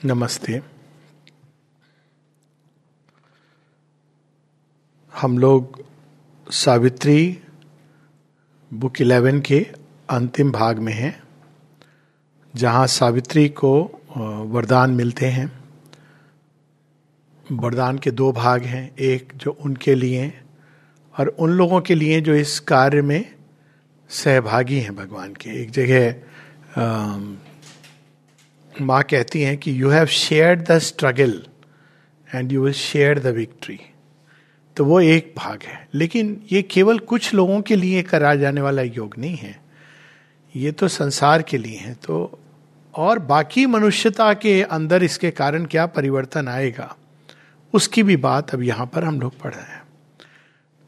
नमस्ते। हम लोग सावित्री बुक इलेवन के अंतिम भाग में हैं, जहाँ सावित्री को वरदान मिलते हैं। वरदान के दो भाग हैं, एक जो उनके लिए और उन लोगों के लिए जो इस कार्य में सहभागी हैं भगवान के। एक जगह माँ कहती हैं कि you have share the struggle and you will share the victory तो वो एक भाग है। लेकिन ये केवल कुछ लोगों के लिए करा जाने वाला योग नहीं है। ये तो संसार के लिए है। तो और बाकी मनुष्यता के अंदर इसके कारण क्या परिवर्तन आएगा, उसकी भी बात अब यहाँ पर हम लोग पढ़ रहे हैं।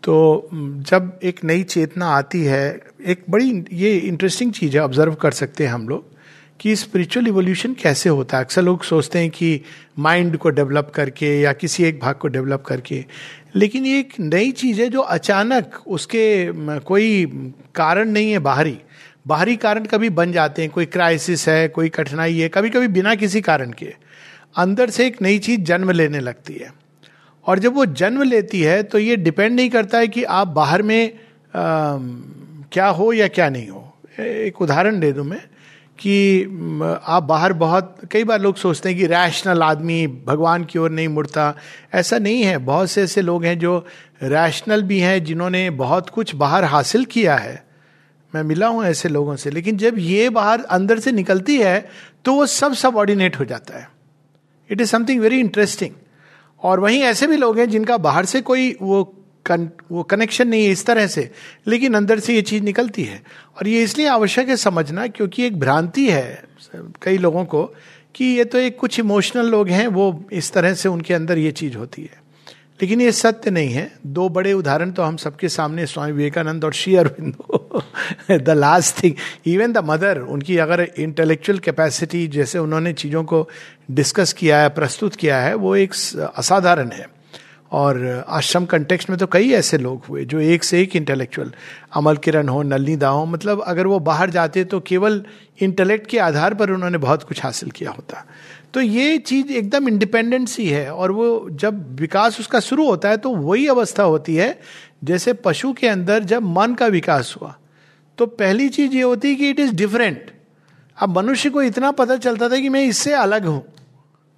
तो जब एक नई चेतना आती है, एक बड़ी ये इंटरेस्टिंग चीज़ है ऑब्ज़र्व कर सकते हैं हम लोग। कि स्पिरिचुअल इवोल्यूशन कैसे होता है? अक्सर लोग सोचते हैं कि माइंड को डेवलप करके या किसी एक भाग को डेवलप करके। लेकिन ये एक नई चीज़ है जो अचानक उसके कोई कारण नहीं है बाहरी। बाहरी कारण कभी बन जाते हैं कोई क्राइसिस है कोई कठिनाई है कभी कभी बिना किसी कारण के। अंदर से एक नई चीज़ जन्म लेने लगती है। और जब वो जन्म लेती है तो ये डिपेंड नहीं करता है कि आप बाहर में आ, क्या हो या क्या नहीं हो। एक उदाहरण दे दूँ मैं। कि आप बाहर बहुत, कई बार लोग सोचते हैं कि रैशनल आदमी भगवान की ओर नहीं मुड़ता। ऐसा नहीं है। बहुत से ऐसे लोग हैं जो रैशनल भी हैं, जिन्होंने बहुत कुछ बाहर हासिल किया है। मैं मिला हूँ ऐसे लोगों से। लेकिन जब ये बाहर अंदर से निकलती है तो वो सब सबॉर्डिनेट हो जाता है। It is something very interesting और वहीं ऐसे भी लोग हैं जिनका बाहर से कोई वो कन, वो कनेक्शन नहीं है इस तरह से। लेकिन अंदर से ये चीज़ निकलती है। और ये इसलिए आवश्यक है समझना क्योंकि एक भ्रांति है कई लोगों को कि ये तो एक कुछ इमोशनल लोग हैं वो इस तरह से उनके अंदर ये चीज़ होती है। लेकिन ये सत्य नहीं है। दो बड़े उदाहरण तो हम सबके सामने स्वामी विवेकानंद और Shri Aurobindo. The last thing even the mother उनकी अगर इंटेलेक्चुअल कैपेसिटी जैसे उन्होंने चीज़ों को डिस्कस किया है प्रस्तुत किया है वो एक असाधारण है। और आश्रम कंटेक्स्ट में तो कई ऐसे लोग हुए जो एक से एक इंटेलेक्चुअल अमल किरण हो नलनी दा हो मतलब अगर वो बाहर जाते तो केवल इंटेलेक्ट के आधार पर उन्होंने बहुत कुछ हासिल किया होता। तो ये चीज़ एकदम इंडिपेंडेंट सी है और वो जब विकास उसका शुरू होता है तो वही अवस्था होती है जैसे पशु के अंदर जब मन का विकास हुआ। तो पहली चीज़ ये होती है कि इट इज़ डिफरेंट अब मनुष्य को इतना पता चलता था कि मैं इससे अलग हूँ।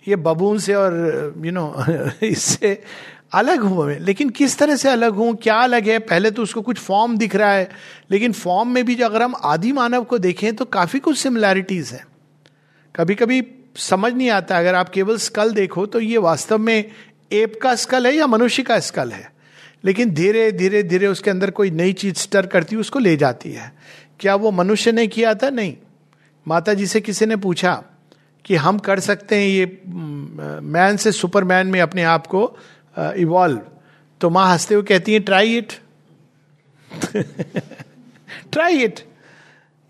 ये बबून से और यू you नो know, इससे अलग हूँ। मैं लेकिन किस तरह से अलग हूँ, क्या अलग है? पहले तो उसको कुछ फॉर्म दिख रहा है। लेकिन फॉर्म में भी जो अगर हम आदि मानव को देखें तो काफ़ी कुछ सिमिलैरिटीज है। कभी कभी समझ नहीं आता, अगर आप केवल स्कल देखो तो ये वास्तव में एप का स्कल है या मनुष्य का स्कल है। लेकिन धीरे धीरे धीरे उसके अंदर कोई नई चीज़ स्टर करती है, उसको ले जाती है। क्या वो मनुष्य ने किया था? नहीं। माता जी से किसी ने पूछा कि हम कर सकते हैं ये मैन से सुपरमैन में अपने आप को इवॉल्व तो माँ हँसते हुए कहती है ट्राई इट ट्राई इट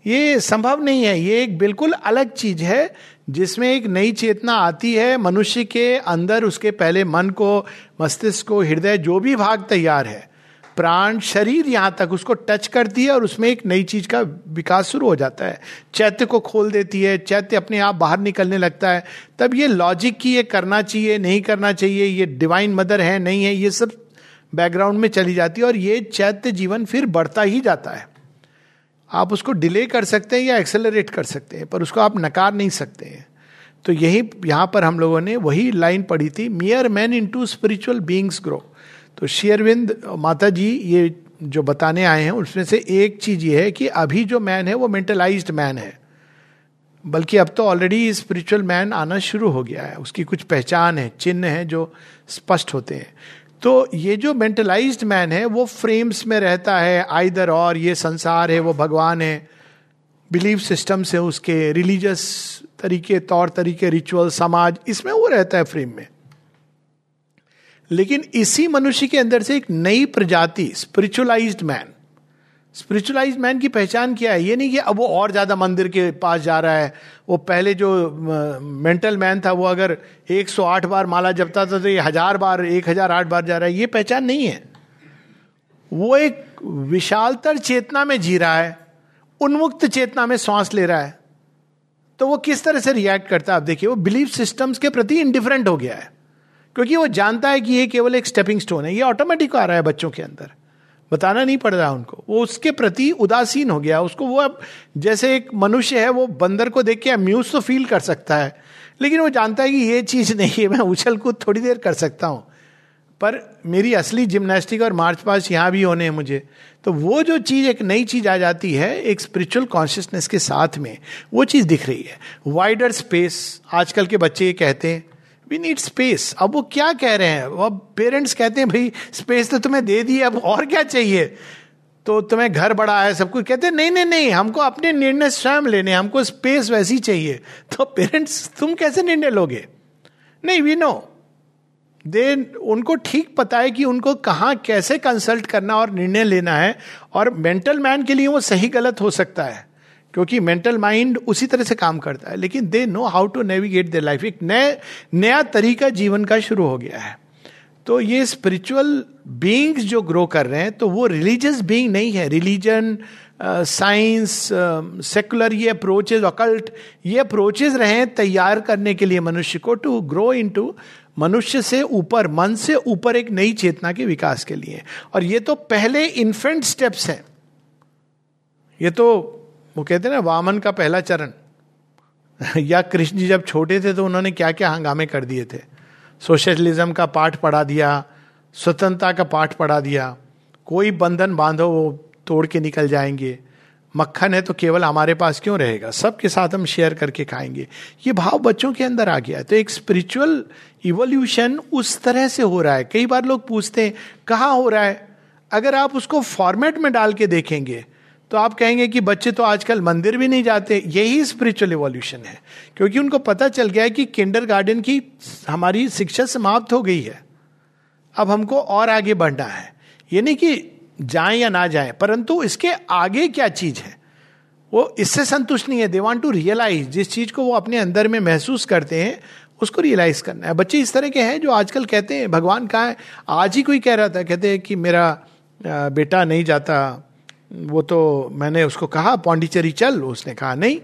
ये संभव नहीं है। ये एक बिल्कुल अलग चीज़ है, जिसमें एक नई चेतना आती है मनुष्य के अंदर, उसके पहले मन को, मस्तिष्क को, हृदय, जो भी भाग तैयार है। प्राण शरीर यहाँ तक उसको टच करती है और उसमें एक नई चीज़ का विकास शुरू हो जाता है। चैत्य को खोल देती है, चैत्य अपने आप बाहर निकलने लगता है। तब ये लॉजिक की ये करना चाहिए, नहीं करना चाहिए, ये डिवाइन मदर है, नहीं है, ये सब बैकग्राउंड में चली जाती है और ये चैत्य जीवन फिर बढ़ता ही जाता है। आप उसको डिले कर सकते हैं या एक्सेलरेट कर सकते हैं, पर उसको आप नकार नहीं सकते हैं। तो यही, यहाँ पर हम लोगों ने वही लाइन पढ़ी थी mere man into spiritual beings grow तो शेयरविंद माता जी ये जो बताने आए हैं, उसमें से एक चीज़ ये है कि अभी जो मैन है, वो मेंटलाइज्ड मैन है। बल्कि अब तो ऑलरेडी स्पिरिचुअल मैन आना शुरू हो गया है। उसकी कुछ पहचान है, चिन्ह है जो स्पष्ट होते हैं। तो ये जो मेंटलाइज्ड मैन है, वो फ्रेम्स में रहता है आइदर और ये संसार है, वो भगवान है। बिलीव सिस्टम से उसके रिलीजियस तरीके, तौर तरीके रिचुअल समाज, इसमें वो रहता है फ्रेम में। लेकिन इसी मनुष्य के अंदर से एक नई प्रजाति स्पिरिचुअलाइज्ड मैन स्पिरिचुअलाइज मैन की पहचान क्या है? ये नहीं कि अब वो और ज़्यादा मंदिर के पास जा रहा है। वो पहले जो मेंटल मैन था, वो अगर 108 बार माला जपता था तो ये हज़ार बार, एक हज़ार आठ बार जा रहा है। ये पहचान नहीं है। वो एक विशालतर चेतना में जी रहा है। उन्मुक्त चेतना में सांस ले रहा है। तो वो किस तरह से रिएक्ट करता है? आप देखिए, वो बिलीफ सिस्टम्स के प्रति इनडिफरेंट हो गया है। क्योंकि वो जानता है कि ये केवल एक स्टेपिंग स्टोन है, ये ऑटोमेटिक आ रहा है बच्चों के अंदर। बताना नहीं पड़ रहा उनको। वो उसके प्रति उदासीन हो गया। उसको वो अब जैसे एक मनुष्य है, वो बंदर को देख के अम्यूज तो फील कर सकता है, लेकिन वो जानता है कि ये चीज़ नहीं है, मैं उछल कूद थोड़ी देर कर सकता हूँ। पर मेरी असली जिम्नास्टिक और मार्च पास यहाँ भी होने हैं मुझे। तो वो जो चीज़, एक नई चीज़ आ जाती है, एक स्पिरिचुअल कॉन्शियसनेस के साथ में, वो चीज़ दिख रही है। वाइडर स्पेस आजकल के बच्चे ये कहते हैं वी नीड स्पेस अब वो क्या कह रहे हैं? अब पेरेंट्स कहते हैं, भाई स्पेस तो तुम्हें दे दी, अब और क्या चाहिए? तो तुम्हें घर बड़ा है, सब कुछ कहते हैं, नहीं नहीं नहीं, हमको अपने निर्णय स्वयं लेने हमको स्पेस वैसी चाहिए। तो पेरेंट्स तुम कैसे निर्णय लोगे? नहीं वी नो दे उनको ठीक पता है कि उनको कहाँ कैसे कंसल्ट करना और निर्णय लेना है, और मेंटल मैन के लिए वो सही गलत हो सकता है। क्योंकि मेंटल माइंड उसी तरह से काम करता है, लेकिन they know how to navigate the life एक नए, नया तरीका जीवन का शुरू हो गया है। तो ये स्पिरिचुअल बींग्स जो ग्रो कर रहे हैं तो वो रिलीजियस बींग नहीं है। रिलीजन साइंस सेकुलर ये अप्रोचेज अकल्ट ये अप्रोचेज रहे हैं तैयार करने के लिए मनुष्य को टू ग्रो इन टू मनुष्य से ऊपर, मन से ऊपर एक नई चेतना के विकास के लिए। और ये तो पहले इन्फेंट स्टेप्स हैं। ये तो वो कहते हैं ना, वामन का पहला चरण। या कृष्ण जी जब छोटे थे तो उन्होंने क्या क्या हंगामे कर दिए थे? सोशलिज्म का पाठ पढ़ा दिया, स्वतंत्रता का पाठ पढ़ा दिया, कोई बंधन बांधो, वो तोड़ के निकल जाएँगे। मक्खन है तो केवल हमारे पास क्यों रहेगा? सबके साथ हम शेयर करके खाएँगे। ये भाव बच्चों के अंदर आ गया है। तो एक स्पिरिचुअल इवोल्यूशन उस तरह से हो रहा है। कई बार लोग पूछते हैं, कहाँ हो रहा है? अगर आप उसको फॉर्मेट में डाल के देखेंगे तो आप कहेंगे कि बच्चे तो आजकल मंदिर भी नहीं जाते, यही स्पिरिचुअल इवोल्यूशन है। क्योंकि उनको पता चल गया है कि किंडर गार्डन की हमारी शिक्षा समाप्त हो गई है। अब हमको और आगे बढ़ना है। ये नहीं कि जाए या ना जाए, परंतु इसके आगे क्या चीज़ है? वो इससे संतुष्ट नहीं है। दे वॉन्ट टू रियलाइज़ जिस चीज़ को वो अपने अंदर में महसूस करते हैं, उसको रियलाइज़ करना है। बच्चे इस तरह के हैं जो आजकल कहते हैं, भगवान कहा है? आज ही कोई कह रहा था, कहते हैं कि मेरा बेटा नहीं जाता वो तो मैंने उसको कहा, पौंडीचेरी चल। उसने कहा, नहीं।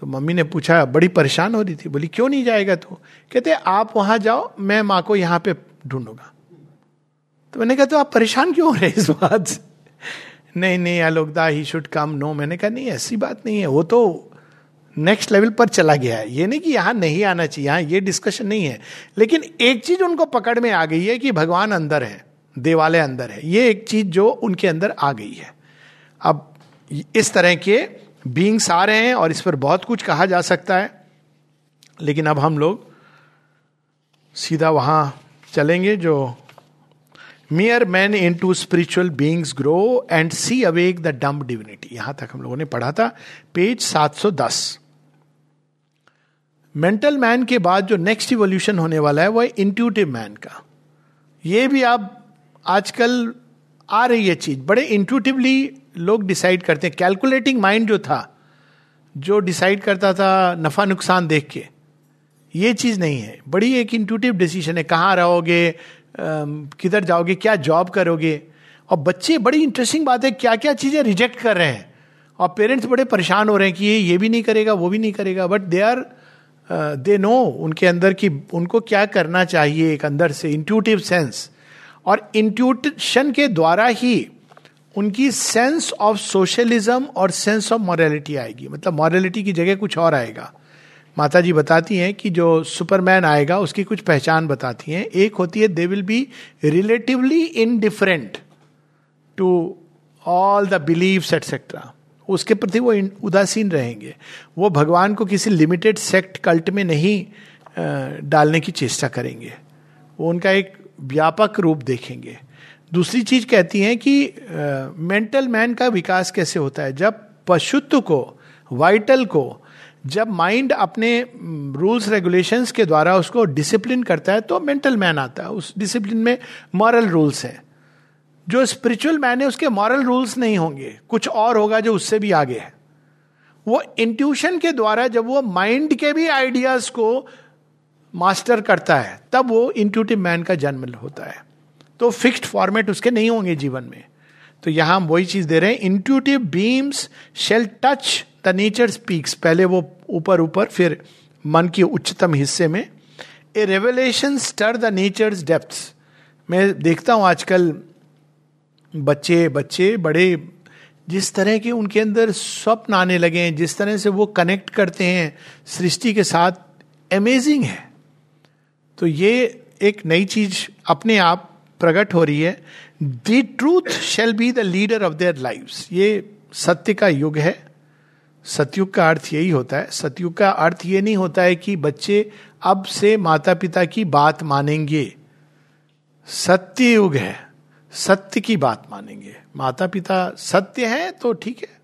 तो मम्मी ने पूछा, बड़ी परेशान हो रही थी। बोली, क्यों नहीं जाएगा तो? कहते, आप वहाँ जाओ, मैं माँ को यहाँ पे ढूंढूँगा। तो मैंने कहा तो आप परेशान क्यों हो रहे इस बात? से नहीं नहीं, आलोकदा ही शुड कम नो मैंने कहा, नहीं, ऐसी बात नहीं है। वो तो नेक्स्ट लेवल पर चला गया है। ये नहीं कि यहाँ नहीं आना चाहिए, यहाँ ये डिस्कशन नहीं है। लेकिन एक चीज़ उनको पकड़ में आ गई है कि भगवान अंदर है, देवालय अंदर है। ये एक चीज़ जो उनके अंदर आ गई है। अब इस तरह के बींग्स आ रहे हैं और इस पर बहुत कुछ कहा जा सकता है। लेकिन अब हम लोग सीधा वहाँ चलेंगे जो mere man into spiritual beings grow and see awake the dumb divinity यहाँ तक हम लोगों ने पढ़ा था पेज 710 मेंटल मैन के बाद जो नेक्स्ट इवोल्यूशन होने वाला है वह इंट्यूटिव मैन का। ये भी आप आजकल आ रही है चीज़। बड़े इंट्यूटिवली लोग डिसाइड करते हैं। कैलकुलेटिंग माइंड जो था, जो डिसाइड करता था नफा नुकसान देख के, ये चीज़ नहीं है। बड़ी एक इंटूटिव डिसीज़न है, कहाँ रहोगे किधर जाओगे, क्या जॉब करोगे? और बच्चे, बड़ी इंटरेस्टिंग बात है क्या क्या चीज़ें रिजेक्ट कर रहे हैं। और पेरेंट्स बड़े परेशान हो रहे हैं कि ये ये भी नहीं करेगा, वो भी नहीं करेगा। But they are they know उनके अंदर की उनको क्या करना चाहिए एक अंदर से इंट्यूटिव सेंस और इंट्यूशन के द्वारा ही उनकी सेंस ऑफ़ सोशलिज्म और सेंस ऑफ़ मॉरलिटी आएगी। मतलब मॉरलिटी की जगह कुछ और आएगा। माता जी बताती हैं कि जो सुपरमैन आएगा, उसकी कुछ पहचान बताती हैं। एक होती है they will be relatively indifferent to all the believes etcetera उसके प्रति वो उदासीन रहेंगे। वो भगवान को किसी लिमिटेड सेक्ट कल्ट में नहीं डालने की चेष्टा करेंगे। वो उनका एक व्यापक रूप देखेंगे। दूसरी चीज़ कहती हैं कि मेंटल uh, मैन का विकास कैसे होता है? जब पशुत्व को वाइटल को जब माइंड अपने रूल्स रेगुलेशंस के द्वारा उसको डिसिप्लिन करता है तो मेंटल मैन आता है। उस डिसिप्लिन में मॉरल रूल्स है। जो स्पिरिचुअल मैन है उसके मॉरल रूल्स नहीं होंगे। कुछ और होगा जो उससे भी आगे है। वो इंट्यूशन के द्वारा जब वो माइंड के भी आइडियाज़ को मास्टर करता है तब वो इंट्यूटिव मैन का जन्म होता है। तो फिक्स्ड फॉर्मेट उसके नहीं होंगे जीवन में। तो यहाँ हम वही चीज़ दे रहे हैं intuitive beams shall touch the nature speaks पहले वो ऊपर ऊपर, फिर मन के उच्चतम हिस्से में। A revelation stir the nature depth मैं देखता हूँ आजकल बच्चे बच्चे बड़े जिस तरह के उनके अंदर स्वप्न आने लगे हैं, जिस तरह से वो कनेक्ट करते हैं, सृष्टि के साथ अमेजिंग है। तो ये एक नई चीज़ अपने आप प्रकट हो रही है the truth shall be the leader of their life ये सत्य का युग है। सतयुग का अर्थ यही होता है। सतयुग का अर्थ ये नहीं होता है कि बच्चे अब से माता पिता की बात मानेंगे। सत्य युग है। सत्य की बात मानेंगे। माता पिता सत्य है तो ठीक है।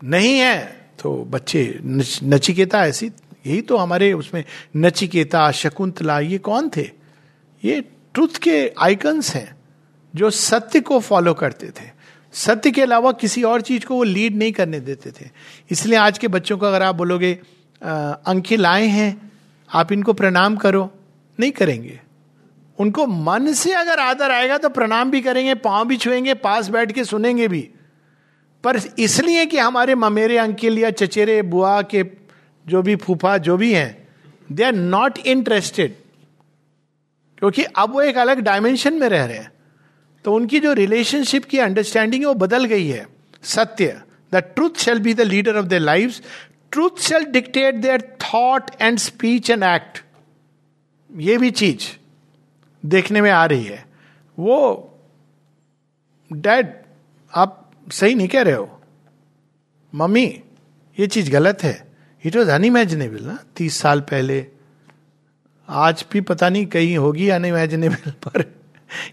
नहीं है तो बच्चे नचिकेता ऐसी, यही तो हमारे उसमें नचिकेता, शकुंतला, ये कौन थे? ये ट्रुथ के आइकन्स हैं, जो सत्य को फॉलो करते थे। सत्य के अलावा किसी और चीज़ को वो लीड नहीं करने देते थे। इसलिए आज के बच्चों को अगर आप बोलोगे अंकिल आए हैं, आप इनको प्रणाम करो। नहीं करेंगे। उनको मन से अगर आदर आएगा तो प्रणाम भी करेंगे, पाँव भी छुएँगे, पास बैठ के सुनेंगे भी। पर इसलिए कि हमारे ममेरे अंकिल या चचेरे बुआ के जो भी फूफा जो भी हैं दे आर नॉट इंटरेस्टेड क्योंकि अब वो एक अलग डायमेंशन में रह रहे हैं। तो उनकी जो रिलेशनशिप की अंडरस्टैंडिंग है, वो बदल गई है। सत्य the truth shall be the leader of their life truth shall dictate their thought and speech and act ये भी चीज़ देखने में आ रही है। वो डैड, आप सही नहीं कह रहे हो। मम्मी, ये चीज़ गलत है। इट वॉज़ अनइमेजिनेबल ना, तीस साल पहले। आज भी पता नहीं कहीं होगी अनइमेजिनेबल पर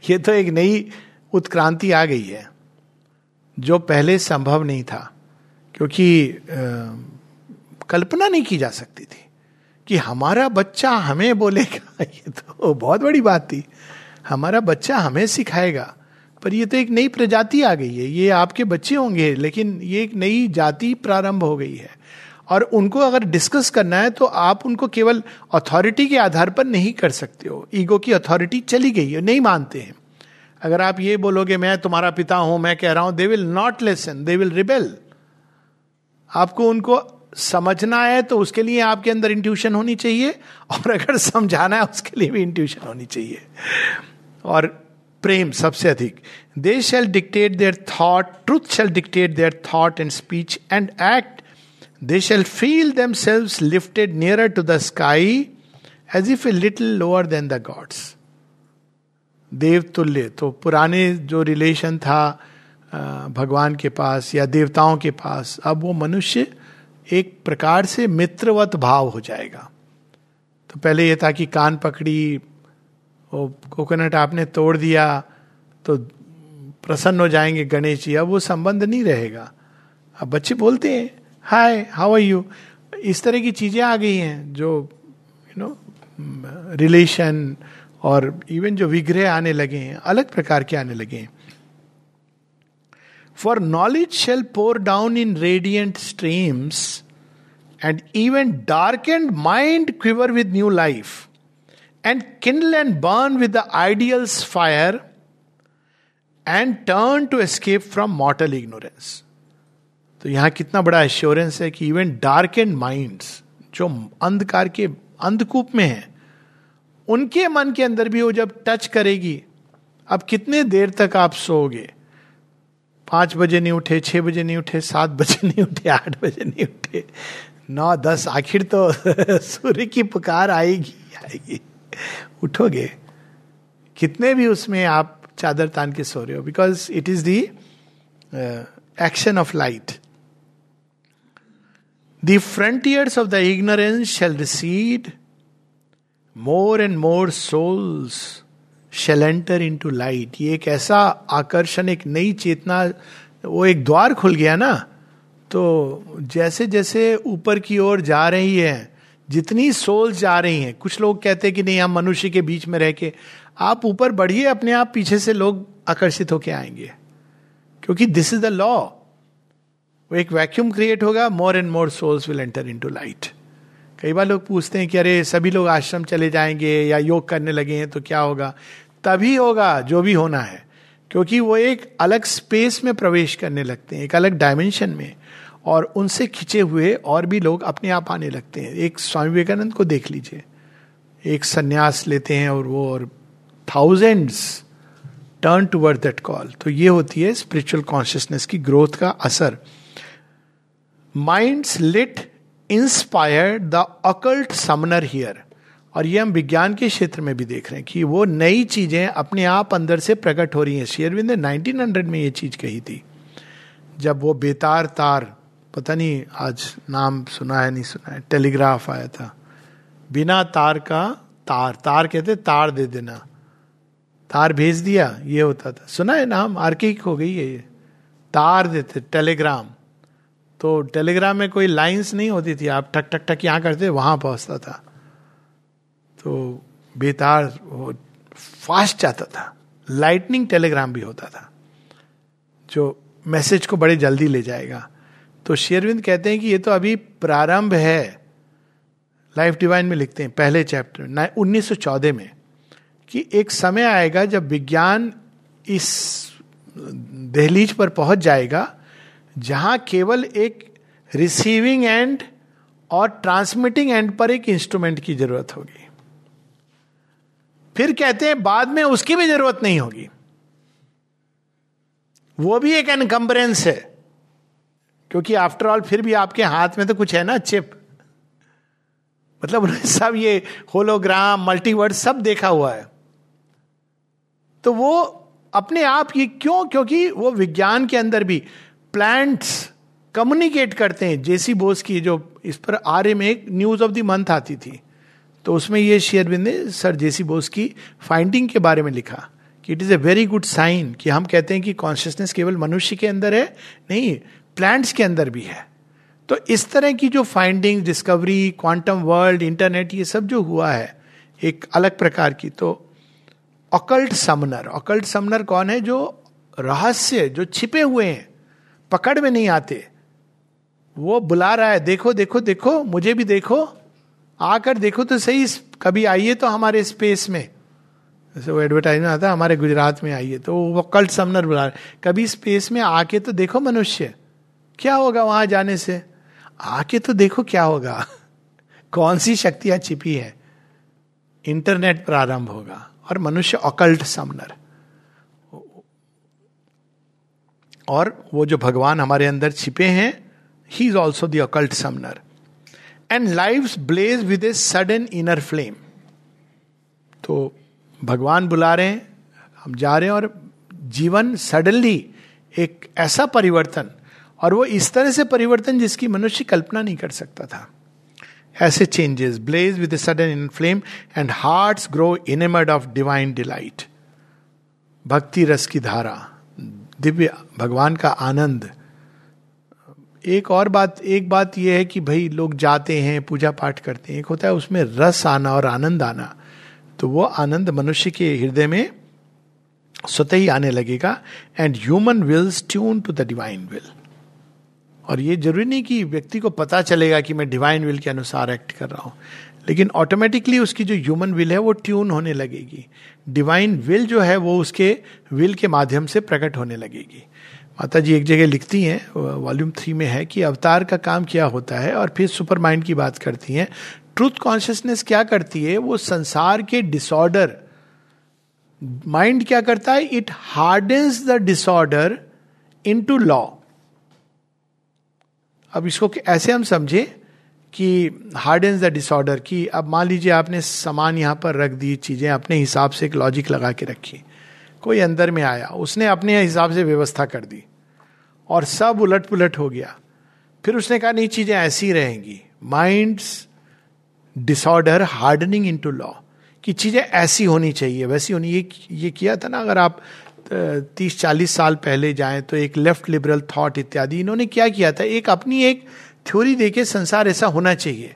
ये तो एक नई उत्क्रांति आ गई है जो पहले संभव नहीं था क्योंकि आ, कल्पना नहीं की जा सकती थी कि हमारा बच्चा हमें बोलेगा। ये तो बहुत बड़ी बात थी। हमारा बच्चा हमें सिखाएगा पर ये तो एक नई प्रजाति आ गई है। ये आपके बच्चे होंगे लेकिन ये एक नई जाति प्रारंभ हो गई है। और उनको अगर डिस्कस करना है तो आप उनको केवल अथॉरिटी के आधार पर नहीं कर सकते हो। ईगो की अथॉरिटी चली गई है, नहीं मानते हैं। अगर आप ये बोलोगे, मैं तुम्हारा पिता हूँ, मैं कह रहा हूँ they will not listen they will rebel आपको उनको समझना है तो उसके लिए आपके अंदर इंट्यूशन होनी चाहिए, और अगर समझाना है, उसके लिए भी इंट्यूशन होनी चाहिए। और प्रेम सबसे अधिक। They shall dictate their thought truth shall dictate their thought and speech and act they shall feel themselves lifted nearer to the sky as if a little lower than the gods देव तुल्य तो पुराने जो relation था भगवान के पास या देवताओं के पास, अब वो मनुष्य एक प्रकार से मित्रवत भाव हो जाएगा। तो पहले ये था कि कान पकड़ी, वो कोकोनट आपने तोड़ दिया तो प्रसन्न हो जाएँगे गणेश जी, अब वो संबंध नहीं रहेगा। अब बच्चे बोलते हैं हाय हाउ आर यू इस तरह की चीज़ें आ गई हैं जो यू नो रिलेशन और इवन जो विग्रह आने लगे हैं, अलग प्रकार के आने लगे हैं। For knowledge shall pour down in radiant streams and even dark and mind quiver with new life and kindle and burn with the ideals fire and turn to escape from mortal ignorance तो यहाँ कितना बड़ा assurance है कि even dark and minds जो अंधकार के अंधकूप में है, उनके मन के अंदर भी वो जब टच करेगी, अब कितने देर तक आप सोओगे? पाँच बजे नहीं उठे, छह बजे नहीं उठे, सात बजे नहीं उठे, आठ बजे नहीं उठे, नौ, दस, आखिर तो सूर्य की पुकार आएगी आएगी। उठोगे? कितने भी उसमें आप चादर तान के सो रहे हो because it is the action of light the frontiers of the ignorance shall recede more and more souls shall enter into light ये एक ऐसा आकर्षण, एक नई चेतना, वो एक द्वार खुल गया ना। तो जैसे जैसे ऊपर की ओर जा रही है, जितनी सोल्स जा रही हैं, कुछ लोग कहते हैं कि नहीं, हम मनुष्य के बीच में रह के, आप ऊपर बढ़िए, अपने आप पीछे से लोग आकर्षित होके आएँगे। क्योंकि दिस इज़ द लॉ वो एक वैक्यूम क्रिएट होगा more and more souls will enter into light कई बार लोग पूछते हैं कि अरे, सभी लोग आश्रम चले जाएँगे या योग करने लगे हैं तो क्या होगा? तभी होगा, जो भी होना है। क्योंकि वो एक अलग स्पेस में प्रवेश करने लगते हैं, एक अलग डायमेंशन में। और उनसे खिंचे हुए और भी लोग अपने आप आने लगते हैं। एक स्वामी विवेकानंद को देख लीजिए। एक संन्यास लेते हैं और वो और thousands turn toward that call तो ये होती है स्पिरिचुअल कॉन्शियसनेस की ग्रोथ का असर। Minds lit inspired the occult summoner hear और ये हम विज्ञान के क्षेत्र में भी देख रहे हैं कि वो नई चीज़ें अपने आप अंदर से प्रकट हो रही हैं। शेयरविंद ने 1900 में ये चीज़ कही थी। जब वो बेतार तार, पता नहीं आज नाम सुना है, नहीं सुना है, टेलीग्राफ आया था। बिना तार का तार तार कहते तार दे देना। तार भेज दिया, ये होता था। सुना है नाम? आर्किक हो गई है ये। तार देते, टेलीग्राम। तो टेलीग्राम में कोई लाइंस नहीं होती थी, आप ठक ठक ठक यहाँ करते, वहाँ पहुँचता था। तो बेतार वो फास्ट जाता था। लाइटनिंग टेलीग्राम भी होता था, जो मैसेज को बड़े जल्दी ले जाएगा। तो शेरविंद कहते हैं कि ये तो अभी प्रारंभ है। लाइफ डिवाइन में लिखते हैं, पहले चैप्टर 1914 में, कि एक समय आएगा जब विज्ञान इस दहलीज पर पहुँच जाएगा जहाँ केवल एक रिसीविंग एंड और ट्रांसमिटिंग एंड पर एक इंस्ट्रूमेंट की ज़रूरत होगी। फिर कहते हैं, बाद में उसकी भी ज़रूरत नहीं होगी। वो भी एक एनकम्बरेंस है। क्योंकि आफ्टर ऑल फिर भी आपके हाथ में तो कुछ है ना चिप मतलब उन्होंने सब ये होलोग्राम मल्टीवर्ड सब देखा हुआ है। तो वो अपने आप ये क्यों? क्योंकि वो विज्ञान के अंदर भी प्लांट्स कम्युनिकेट करते हैं। जेसी बोस की जो इस पर आर्य में एक न्यूज़ ऑफ़ द मंथ आती थी तो उसमें ये शेयरबिंद ने सर जेसी बोस की फाइंडिंग के बारे में लिखा कि it is a very good sign कि हम कहते हैं कि कॉन्शियसनेस केवल मनुष्य के अंदर है, नहीं प्लांट्स के अंदर भी है। तो इस तरह की जो finding discovery quantum world internet ये सब जो हुआ है, एक अलग प्रकार की तो अकल्ट समनर अकल्ट समनर कौन है? जो रहस्य, जो छिपे हुए हैं पकड़ में नहीं आते। वो बुला रहा है, देखो देखो देखो, मुझे भी देखो। आकर देखो तो सही, कभी आइए तो हमारे स्पेस में। जैसे वो एडवर्टाइजमेंट आता है, हमारे गुजरात में आइए। तो वो कल्ट समनर बुला रहे कभी स्पेस में आके तो देखो मनुष्य। क्या होगा वहाँ जाने से? आके तो देखो क्या होगा। कौन सी शक्तियाँ छिपी है? इंटरनेट प्रारंभ होगा और मनुष्य अकल्ट समनर। और वो जो भगवान हमारे अंदर छिपे हैं he is also the occult summoner and life blaze with a sudden inner flame तो भगवान बुला रहे हैं, हम जा रहे हैं और जीवन सडनली एक ऐसा परिवर्तन, और वो इस तरह से परिवर्तन जिसकी मनुष्य कल्पना नहीं कर सकता था। ऐसे changes blaze with sudden in flame and heart grow enamoured of divine delight भक्ति रस की धारा। दिव्य भगवान का आनंद। एक और बात, एक बात यह है कि भाई लोग जाते हैं पूजा पाठ करते हैं, एक होता है उसमें रस आना और आनंद आना। तो वो आनंद मनुष्य के हृदय में स्वतः ही आने लगेगा। And human wills tune to the divine will और ये ज़रूरी नहीं कि व्यक्ति को पता चलेगा कि मैं डिवाइन विल के अनुसार एक्ट कर रहा हूँ। लेकिन ऑटोमेटिकली उसकी जो ह्यूमन विल है, वो ट्यून होने लगेगी। डिवाइन विल जो है, वो उसके विल के माध्यम से प्रकट होने लगेगी। माता जी एक जगह लिखती हैं वॉल्यूम थ्री में है कि अवतार का काम क्या होता है और फिर सुपर माइंड की बात करती हैं। ट्रूथ कॉन्शियसनेस क्या करती है? वो संसार के डिसऑर्डर माइंड क्या करता है? It hardens the disorder into law अब इसको ऐसे हम समझे कि हार्डेंस द डिसऑर्डर की अब मान लीजिए आपने सामान यहाँ पर रख दी, चीज़ें अपने हिसाब से एक लॉजिक लगा के रखी। कोई अंदर में आया, उसने अपने हिसाब से व्यवस्था कर दी और सब उलट पुलट हो गया। फिर उसने कहा, नहीं, चीज़ें ऐसी रहेंगी। Minds disorder hardening into law कि चीज़ें ऐसी होनी चाहिए, वैसी होनी। ये ये किया था ना, अगर आप तीस चालीस साल पहले जाएँ तो एक लेफ़्ट लिबरल थॉट इत्यादि, इन्होंने क्या किया था? एक अपनी एक थ्योरी देके संसार ऐसा होना चाहिए।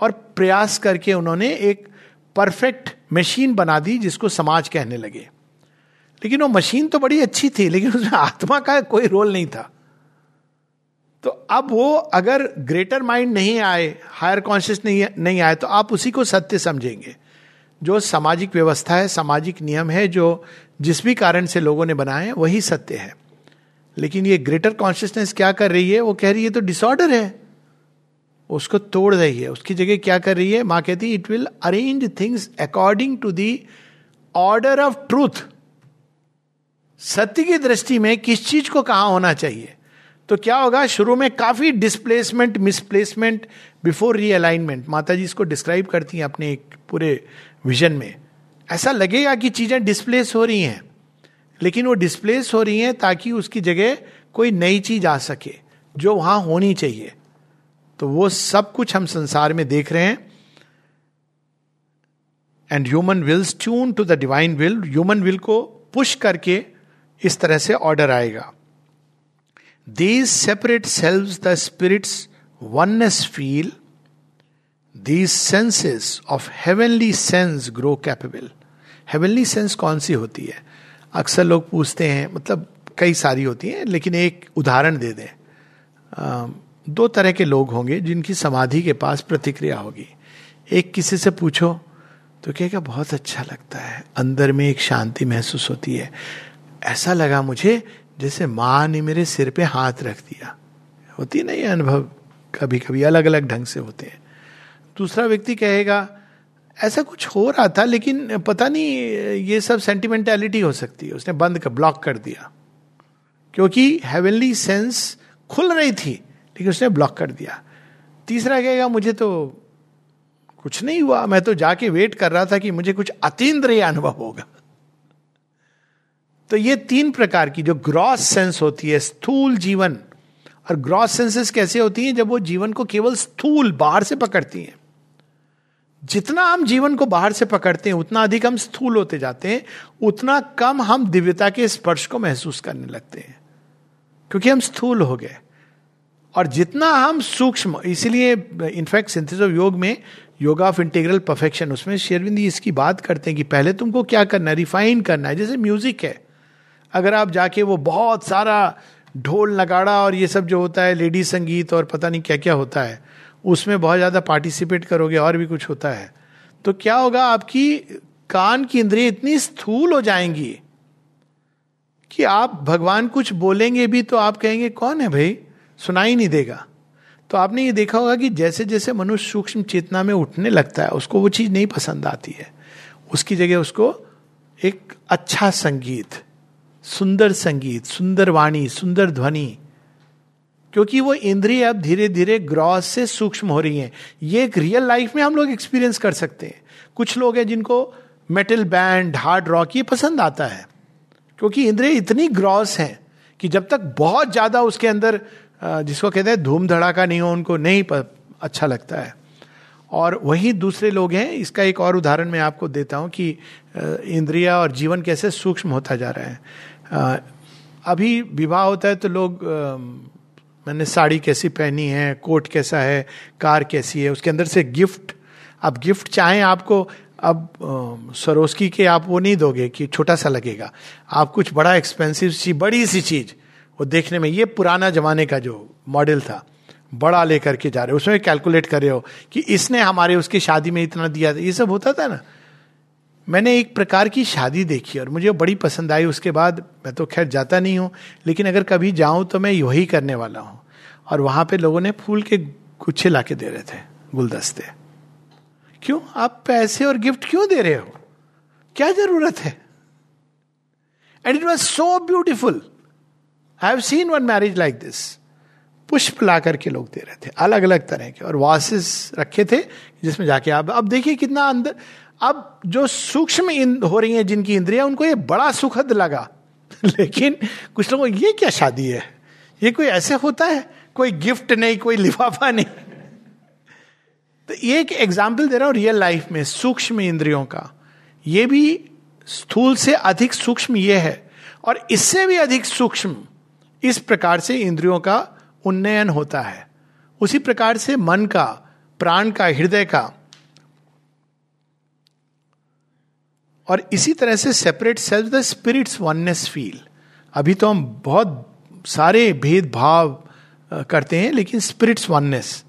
और प्रयास करके उन्होंने एक परफेक्ट मशीन बना दी जिसको समाज कहने लगे। लेकिन वो मशीन तो बड़ी अच्छी थी, लेकिन उसमें आत्मा का कोई रोल नहीं था। तो अब वो अगर ग्रेटर माइंड नहीं आए हायर कॉन्शियस नहीं नहीं आए तो आप उसी को सत्य समझेंगे। जो सामाजिक व्यवस्था है, सामाजिक नियम है, जो जिस भी कारण से लोगों ने बनाए वही सत्य है। लेकिन ये ग्रेटर कॉन्शियसनेस क्या कर रही है? वो कह रही है तो डिसऑर्डर है। उसको तोड़ रही है। उसकी जगह क्या कर रही है? माँ कहती it will arrange things according to the order of truth सत्य की दृष्टि में किस चीज़ को कहा होना चाहिए? तो क्या होगा? शुरू में काफ़ी डिस्प्लेसमेंट मिसप्लेसमेंट बिफोर रीअलाइनमेंट माता जी इसको डिस्क्राइब करती हैं अपने एक पूरे विजन में। ऐसा लगेगा कि चीज़ें डिस्प्लेस हो रही हैं, लेकिन वो डिस्प्लेस हो रही हैं ताकि उसकी जगह कोई नई चीज़ आ सके, जो वहाँ होनी चाहिए। तो वो सब कुछ हम संसार में देख रहे हैं। And human wills tune to the divine will human will को पुश करके इस तरह से ऑर्डर आएगा। These separate selves the spirits oneness feel these senses of heavenly sense grow capable heavenly sense कौन सी होती है? अक्सर लोग पूछते हैं मतलब कई सारी होती हैं, लेकिन एक उदाहरण दे दें। दो तरह के लोग होंगे जिनकी समाधि के पास प्रतिक्रिया होगी। एक किसी से पूछो तो कहेगा, बहुत अच्छा लगता है। अंदर में एक शांति महसूस होती है। ऐसा लगा मुझे जैसे माँ ने मेरे सिर पे हाथ रख दिया। होती ना ये अनुभव? कभी कभी अलग अलग ढंग से होते हैं। दूसरा व्यक्ति कहेगा, ऐसा कुछ हो रहा था, लेकिन पता नहीं, ये सब सेंटिमेंटैलिटी हो सकती है। उसने बंद कर ब्लॉक कर दिया। क्योंकि हेवनली सेंस खुल रही थी। लेकिन उसने ब्लॉक कर दिया। तीसरा कहेगा, मुझे तो कुछ नहीं हुआ। मैं तो जाके वेट कर रहा था कि मुझे कुछ अतीन्द्रिय अनुभव होगा। तो ये तीन प्रकार की जो ग्रॉस सेंस होती है, स्थूल जीवन, और ग्रॉस सेंसेस कैसे होती हैं? जब वो जीवन को केवल स्थूल, बाहर से पकड़ती हैं। जितना हम जीवन को बाहर से पकड़ते हैं, उतना अधिक हम स्थूल होते जाते हैं, उतना कम हम दिव्यता के स्पर्श को महसूस करने लगते हैं। क्योंकि हम स्थूल हो गए। और जितना हम सूक्ष्म, इसीलिए इनफैक्ट सिंथेसिस ऑफ़ योग में, योगा ऑफ़ इंटीग्रल परफेक्शन उसमें शेरविंदी इसकी बात करते हैं कि पहले तुमको क्या करना है? रिफाइन करना है। जैसे म्यूज़िक है। अगर आप जाके वो बहुत सारा ढोल, नगाड़ा और ये सब जो होता है लेडी संगीत और पता नहीं क्या क्या होता है, उसमें बहुत ज़्यादा पार्टिसिपेट करोगे, और भी कुछ होता है। तो क्या होगा? आपकी कान की इंद्रिय इतनी स्थूल हो जाएँगी कि आप भगवान कुछ बोलेंगे भी तो आप कहेंगे, कौन है भाई? सुनाई नहीं देगा। तो आपने ये देखा होगा कि जैसे जैसे मनुष्य सूक्ष्म चेतना में उठने लगता है, उसको वो चीज़ नहीं पसंद आती है। उसकी जगह उसको एक अच्छा संगीत, सुंदर संगीत, सुंदर वाणी, सुंदर ध्वनि, क्योंकि वो इंद्रिय अब धीरे धीरे ग्रॉस से सूक्ष्म हो रही हैं। ये एक रियल लाइफ में हम लोग एक्सपीरियंस कर सकते हैं। कुछ लोग हैं जिनको मेटल बैंड हार्ड रॉक ये पसंद आता है, क्योंकि इंद्रिय इतनी ग्रॉस हैं कि जब तक बहुत ज़्यादा उसके अंदर जिसको कहते हैं धूम धड़ाका नहीं हो, उनको नहीं अच्छा लगता है। और वही दूसरे लोग हैं, इसका एक और उदाहरण मैं आपको देता हूँ कि इंद्रिया और जीवन कैसे सूक्ष्म होता जा रहा है। अभी विवाह होता है तो लोग मैंने साड़ी कैसी पहनी है, कोट कैसा है, कार कैसी है, उसके अंदर से गिफ्ट अब गिफ्ट चाहें आपको, अब सरोस्की के आप वो नहीं दोगे कि छोटा सा लगेगा। आप कुछ बड़ा एक्सपेंसिव सी, बड़ी सी चीज़ वो देखने में, ये पुराना जमाने का जो मॉडल था, बड़ा लेकर के जा रहे हो। उसमें कैलकुलेट कर रहे हो कि इसने हमारे, उसकी शादी में इतना दिया था। ये सब होता था ना। मैंने एक प्रकार की शादी देखी और मुझे बड़ी पसंद आई। उसके बाद मैं तो खैर जाता नहीं हूँ, लेकिन अगर कभी जाऊँ तो मैं यही करने वाला हूँ। और वहाँ पे लोगों ने फूल के गुच्छे ला दे रहे थे, गुलदस्ते। क्यों? आप पैसे और गिफ्ट क्यों दे रहे हो? क्या ज़रूरत है? And it was so beautiful I have seen one marriage like this पुष्प ला करके लोग दे रहे थे अलग अलग तरह के, और वासिस रखे थे, जिसमें जाके आप, अब देखिए कितना अंदर, अब जो सूक्ष्म हो रही हैं जिनकी इंद्रिया, उनको ये बड़ा सुखद लगा। लेकिन कुछ लोगों ये क्या शादी है? ये कोई ऐसे होता है? कोई गिफ्ट नहीं, कोई लिफाफा नहीं। तो ये एक एग्ज़ाम्पल दे रहा हूँ रियल लाइफ में, सूक्ष्म इंद्रियों का। ये भी स्थूल से अधिक सूक्ष्म ये है, और इससे भी अधिक सूक्ष्म इस प्रकार से इंद्रियों का उन्नयन होता है। उसी प्रकार से मन का, प्राण का, हृदय का। और इसी तरह से separate self the spirits oneness feel अभी तो हम बहुत सारे भेदभाव करते हैं, लेकिन spirits oneness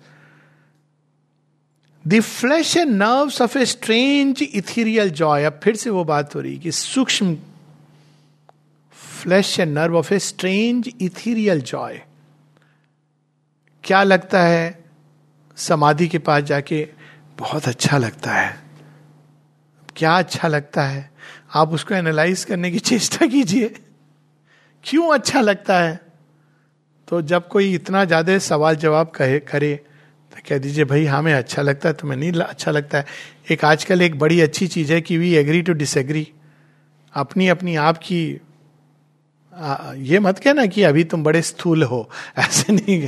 the flesh and nerves of a strange ethereal joy अब फिर से वो बात हो रही कि सूक्ष्म flesh and nerve of a strange ethereal joy क्या लगता है? समाधि के पास जाके बहुत अच्छा लगता है। क्या अच्छा लगता है? आप उसको एनालाइज करने की चेष्टा कीजिए। क्यों अच्छा लगता है? तो जब कोई इतना ज़्यादा सवाल जवाब कहे, करे तो कह दीजिए, भाई हमें अच्छा लगता है, तुम्हें नहीं अच्छा लगता है। एक आजकल एक बड़ी अच्छी चीज़ है कि वी एग्री टू डिसएग्री अपनी अपनी आप की ये मत कहना कि अभी तुम बड़े स्थूल हो। ऐसे नहीं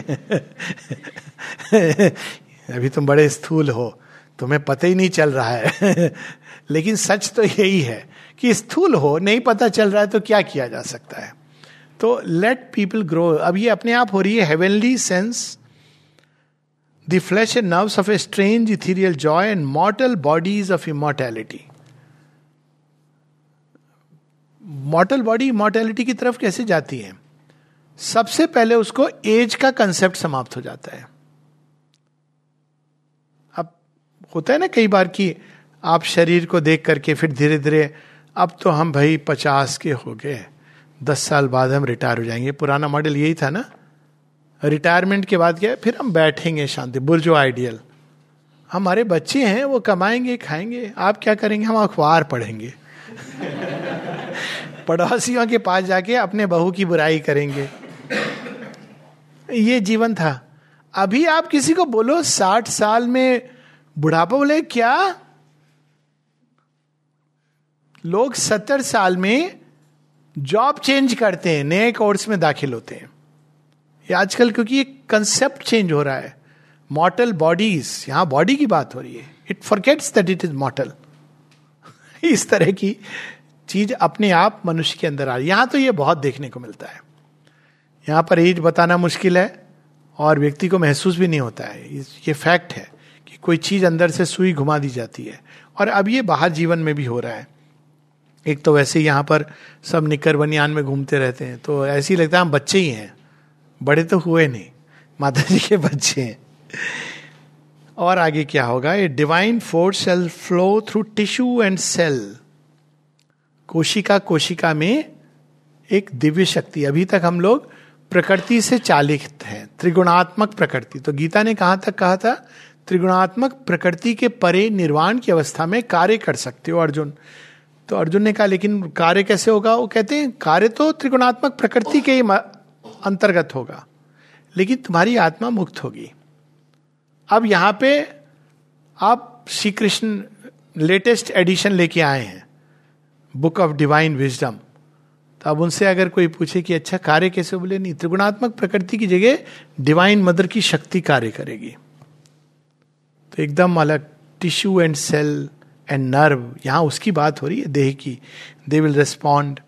अभी तुम बड़े स्थूल हो। तुम्हें पता ही नहीं चल रहा है। लेकिन सच तो यही है कि स्थूल हो, नहीं पता चल रहा है तो क्या किया जा सकता है? तो लेट पीपल ग्रो अब ये अपने आप हो रही है heavenly sense the flesh and nerves of a strange ethereal joy and mortal bodies of immortality mortal body mortality की तरफ़ कैसे जाती है? सबसे पहले उसको एज का कंसेप्ट समाप्त हो जाता है। अब होता है ना कई बार कि आप शरीर को देख करके फिर धीरे धीरे अब तो हम भाई पचास के हो गए। दस साल बाद हम रिटायर हो जाएँगे। पुराना मॉडल यही था ना। रिटायरमेंट के बाद क्या फिर हम बैठेंगे शांति। बुर्जो आइडियल हमारे बच्चे हैं, वो कमाएँगे, खाएँगे। आप क्या करेंगे? हम अखबार पढ़ेंगे। पड़ोसियों के पास जाके अपने बहू की बुराई करेंगे। ये जीवन था। अभी आप किसी को बोलो, साठ साल में बुढ़ापा बोले, क्या? लोग सत्तर साल में जॉब चेंज करते हैं, नए कोर्स में दाखिल होते हैं। ये आजकल क्योंकि एक कंसेप्ट चेंज हो रहा है। मॉटल बॉडीज यहाँ बॉडी की बात हो रही है। It forgets that it is mortal इस तरह की चीज़ अपने आप मनुष्य के अंदर आ रही यहाँ तो ये बहुत देखने को मिलता है। यहाँ पर एज बताना मुश्किल है और व्यक्ति को महसूस भी नहीं होता है। ये फैक्ट है कि कोई चीज़ अंदर से सुई घुमा दी जाती है। और अब ये बाहर जीवन में भी हो रहा है। एक तो वैसे यहाँ पर सब निकर बनियान में घूमते रहते हैं। तो ऐसे ही लगता है हम बच्चे ही हैं। बड़े तो हुए नहीं। माता जी के बच्चे हैं। और आगे क्या होगा? A divine force shall flow through tissue and cell कोशिका कोशिका में एक दिव्य शक्ति। अभी तक हम लोग प्रकृति से चालित हैं। त्रिगुणात्मक प्रकृति। तो गीता ने कहा तक कहा था? त्रिगुणात्मक प्रकृति के परे निर्वाण की अवस्था में कार्य कर सकते हो अर्जुन। तो अर्जुन ने कहा, लेकिन कार्य कैसे होगा? वो कहते हैं, कार्य तो त्रिगुणात्मक प्रकृति के अंतर्गत होगा। लेकिन तुम्हारी आत्मा मुक्त होगी। अब यहाँ पे आप श्री कृष्ण लेटेस्ट एडिशन लेके आए हैं बुक ऑफ़ डिवाइन विजडम तो अब उनसे अगर कोई पूछे कि अच्छा कार्य कैसे बोले, नहीं, त्रिगुणात्मक प्रकृति की जगह डिवाइन मदर की शक्ति कार्य करेगी। तो एकदम अलग tissue and cell and nerve यहाँ उसकी बात हो रही है, देह की। They will respond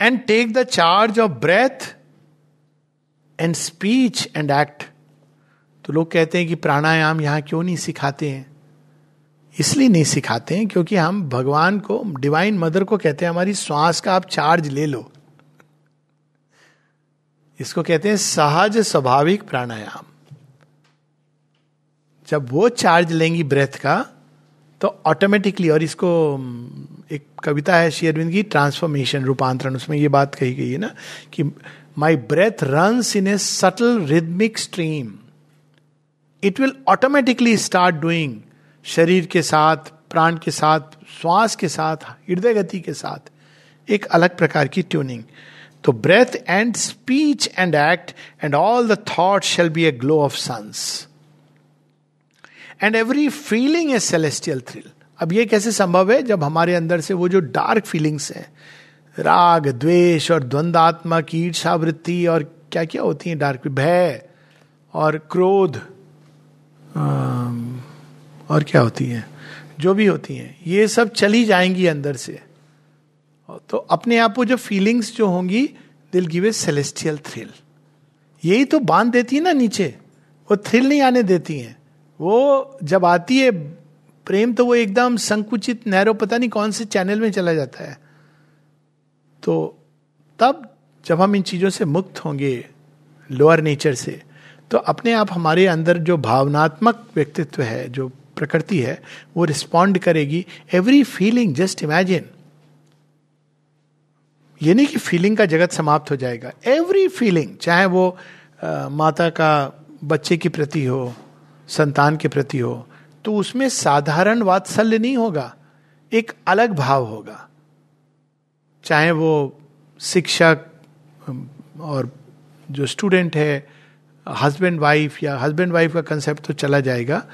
and take the charge of breath and speech and act तो लोग कहते हैं कि प्राणायाम यहाँ क्यों नहीं सिखाते हैं? इसलिए नहीं सिखाते हैं क्योंकि हम भगवान को डिवाइन मदर को कहते हैं, हमारी श्वास का आप चार्ज ले लो। इसको कहते हैं सहज स्वाभाविक प्राणायाम। जब वो चार्ज लेंगी ब्रेथ का तो ऑटोमेटिकली और इसको एक कविता है अरविंद की ट्रांसफॉर्मेशन रूपांतरण, उसमें ये बात कही गई है ना कि my breath runs in a subtle rhythmic stream it will automatically start doing शरीर के साथ, प्राण के साथ, श्वास के साथ, हृदय गति के साथ एक अलग प्रकार की ट्यूनिंग तो breath and speech and act and all the thought shall be a glow of suns and every feeling a celestial thrill अब ये कैसे संभव है? जब हमारे अंदर से वो जो डार्क फीलिंग्स हैं, राग, द्वेष और द्वंदात्मक, ईर्षावृत्ति और क्या क्या होती है डार्क भय और क्रोध और क्या होती हैं? जो भी होती हैं, ये सब चली जाएँगी अंदर से। तो अपने आप वो जो फीलिंग्स जो होंगी दिल गिव ए सेलेस्टियल थ्रिल यही तो बाँध देती है ना नीचे। वो थ्रिल नहीं आने देती हैं। वो जब आती है, प्रेम तो वो एकदम संकुचित, नैरो, पता नहीं कौन से चैनल में चला जाता है। तो तब जब हम इन चीज़ों से मुक्त होंगे लोअर नेचर से तो अपने आप हमारे अंदर जो भावनात्मक व्यक्तित्व है जो प्रकृति है वो रिस्पॉन्ड करेगी। एवरी फीलिंग जस्ट इमेजिन ये नहीं कि फीलिंग का जगत समाप्त हो जाएगा। एवरी फीलिंग चाहे वो आ, माता का बच्चे के प्रति हो संतान के प्रति हो तो उसमें साधारण वात्सल्य नहीं होगा। एक अलग भाव होगा। चाहे वो शिक्षक और जो स्टूडेंट है हस्बैंड वाइफ या हस्बैंड वाइफ का कंसेप्ट तो चला जाएगा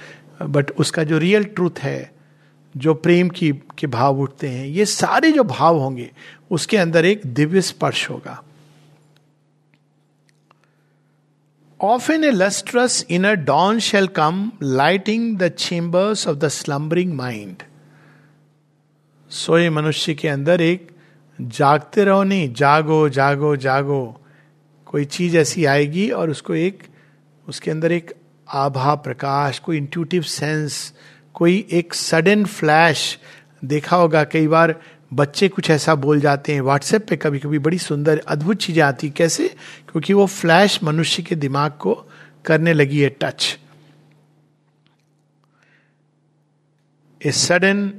बट उसका जो रियल ट्रूथ है, जो प्रेम की, के भाव उठते हैं, ये सारे जो भाव होंगे, उसके अंदर एक दिव्य स्पर्श होगा। Often a lustrous in a dawn shall come lighting the chambers of the slumbering mind सोए मनुष्य के अंदर एक जागते रहो नहीं, जागो जागो जागो। कोई चीज़ ऐसी आएगी और उसको एक, उसके अंदर एक आभा, प्रकाश, कोई इंट्यूटिव सेंस कोई एक सडन फ्लैश देखा होगा। कई बार बच्चे कुछ ऐसा बोल जाते हैं व्हाट्सएप पे कभी कभी बड़ी सुंदर, अद्भुत चीज़ें आती कैसे? क्योंकि वो फ्लैश मनुष्य के दिमाग को करने लगी है touch a sudden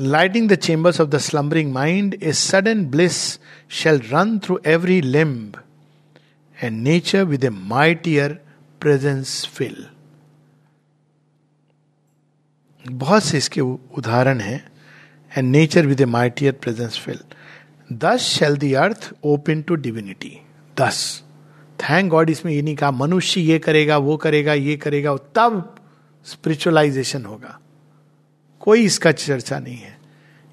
lighting the chambers of the slumbering mind a sudden bliss shall run through every limb and nature with a mightier presence fill बहुत से इसके उदाहरण हैं and nature with a mightier presence fill thus shall the earth open to divinity thus thank God इसमें ये नहीं कहा, मनुष्य ये करेगा, वो करेगा, ये करेगा तब स्पिरिचुअलाइजेशन होगा। कोई इसका चर्चा नहीं है।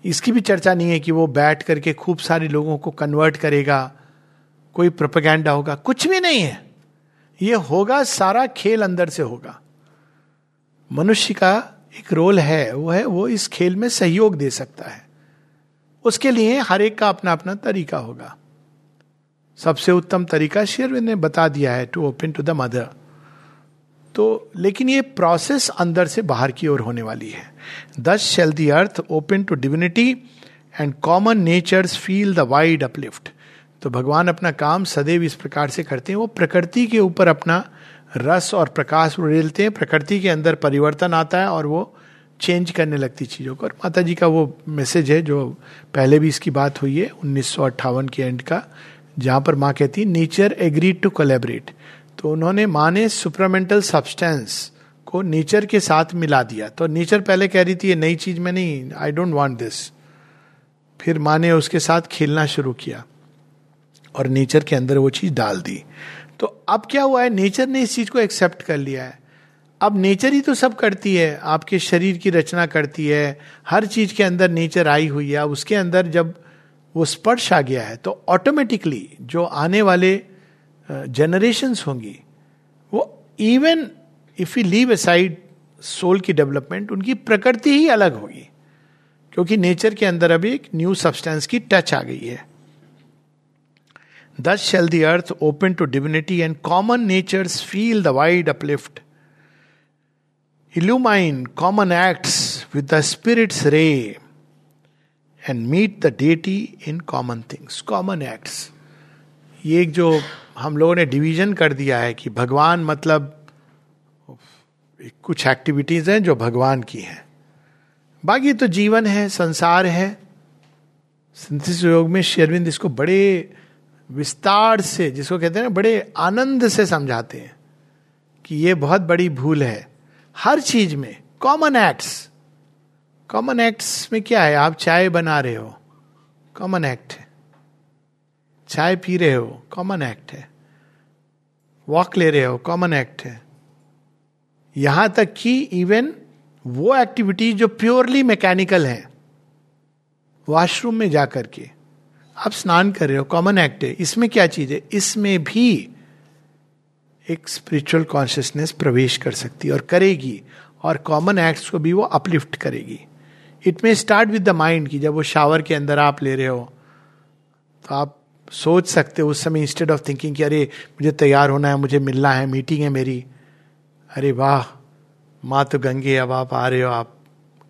इसकी भी चर्चा नहीं है कि वो बैठ करके खूब सारे लोगों को कन्वर्ट करेगा कोई प्रोपेगेंडा होगा, कुछ भी नहीं है। ये होगा, सारा खेल अंदर से होगा। मनुष्य का एक रोल है, वो है, वो इस खेल में सहयोग दे सकता है। उसके लिए हर एक का अपना अपना तरीका होगा। सबसे उत्तम तरीका शेरविंद ने बता दिया है to open to the mother तो लेकिन ये प्रोसेस अंदर से बाहर की ओर होने वाली है। Thus shall the earth open to divinity and common natures feel the wide uplift तो भगवान अपना काम सदैव इस प्रकार से करते हैं। वो प्रकृति के ऊपर अपना रस और प्रकाश उड़ेलते हैं, प्रकृति के अंदर परिवर्तन आता है और वो चेंज करने लगती चीज़ों को। और माता जी का वो मैसेज है जो पहले भी इसकी बात हुई है, उन्नीस के एंड का, जहाँ पर माँ कहती नेचर एग्रीड टू कोलेबरेट तो उन्होंने माँ ने सुपरामेंटल सब्सटेंस को नेचर के साथ मिला दिया। तो नेचर पहले कह रही थी, ये नई चीज़ में नहीं आई डोंट वांट दिस फिर माँ ने उसके साथ खेलना शुरू किया। और नेचर के अंदर वो चीज़ डाल दी। तो अब क्या हुआ है? नेचर ने इस चीज़ को एक्सेप्ट कर लिया है। अब नेचर ही तो सब करती है। आपके शरीर की रचना करती है। हर चीज़ के अंदर नेचर आई हुई है। उसके अंदर जब वो स्पर्श आ गया है तो ऑटोमेटिकली जो आने वाले जनरेशन होंगी, वो even if you leave aside soul की डेवलपमेंट उनकी प्रकृति ही अलग होगी। क्योंकि नेचर के अंदर अभी एक न्यू सब्सटेंस की टच आ गई है। Thus shall the earth open to divinity and common natures feel the wide uplift. Illumine common acts with the Spirit's ray and meet the deity in common things. Common acts. ये एक जो हम लोगों ने division कर दिया है कि भगवान मतलब कुछ एक्टिविटीज़ हैं जो भगवान की हैं बाकी तो जीवन है संसार है सिंथिस योग में शेरविंद इसको बड़े विस्तार से, जिसको कहते हैं ना, बड़े आनंद से समझाते हैं कि ये बहुत बड़ी भूल है। हर चीज़ में कॉमन एक्ट्स कॉमन एक्ट्स में क्या है? आप चाय बना रहे हो। कॉमन एक्ट है। चाय पी रहे हो। कॉमन एक्ट है। वॉक ले रहे हो। कॉमन एक्ट है। यहाँ तक कि इवन वो एक्टिविटीज़ जो प्योरली मैकेनिकल है वॉशरूम में जाकर के। आप स्नान कर रहे हो कॉमन एक्ट है। इसमें क्या चीज़ है? इसमें भी एक स्पिरिचुअल कॉन्शियसनेस प्रवेश कर सकती है और करेगी। और कॉमन एक्ट्स को भी वो अपलिफ्ट करेगी। It may start with the mind की जब वो शावर के अंदर आप ले रहे हो तो आप सोच सकते हो उस समय इंस्टेड ऑफ़ थिंकिंग कि अरे, मुझे तैयार होना है, मुझे मिलना है मीटिंग है मेरी। अरे वाह, माँ तो गंगे, अब आप आ रहे हो आप।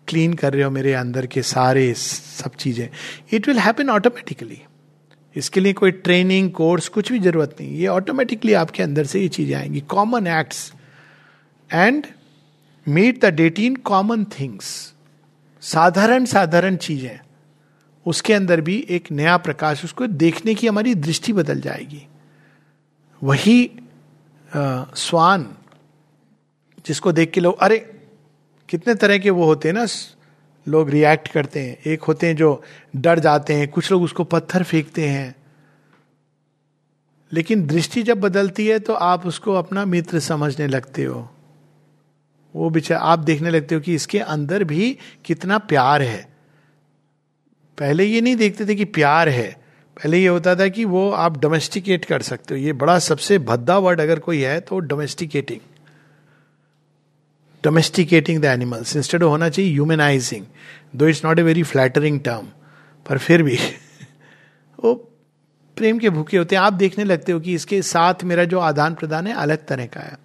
क्लीन कर रहे हो मेरे अंदर के सारे सब चीज़ें इट विल हैपन ऑटोमेटिकली इसके लिए कोई ट्रेनिंग कोर्स कुछ भी ज़रूरत नहीं। ये ऑटोमेटिकली आपके अंदर से ये चीज़ें आएँगी। Common acts and meet the deity in common things साधारण साधारण चीज़ें। उसके अंदर भी एक नया प्रकाश उसको देखने की हमारी दृष्टि बदल जाएगी। वही आ, स्वान जिसको देख के लोग अरे कितने तरह के वो होते हैं ना, लोग रिएक्ट करते हैं। एक होते हैं जो डर जाते हैं, कुछ लोग उसको पत्थर फेंकते हैं। लेकिन दृष्टि जब बदलती है तो आप उसको अपना मित्र समझने लगते हो। वो बिचार, आप देखने लगते हो कि इसके अंदर भी कितना प्यार है। पहले ये नहीं देखते थे कि प्यार है। पहले ये होता था कि वो आप डोमेस्टिकेट कर सकते हो। ये बड़ा सबसे भद्दा वर्ड अगर कोई है तो domesticating domesticating the animals instead होना चाहिए humanising though it's not a very flattering term पर फिर भी वो प्रेम के भूखे होते हैं। आप देखने लगते हो कि इसके साथ मेरा जो आदान प्रदान है, अलग तरह का है।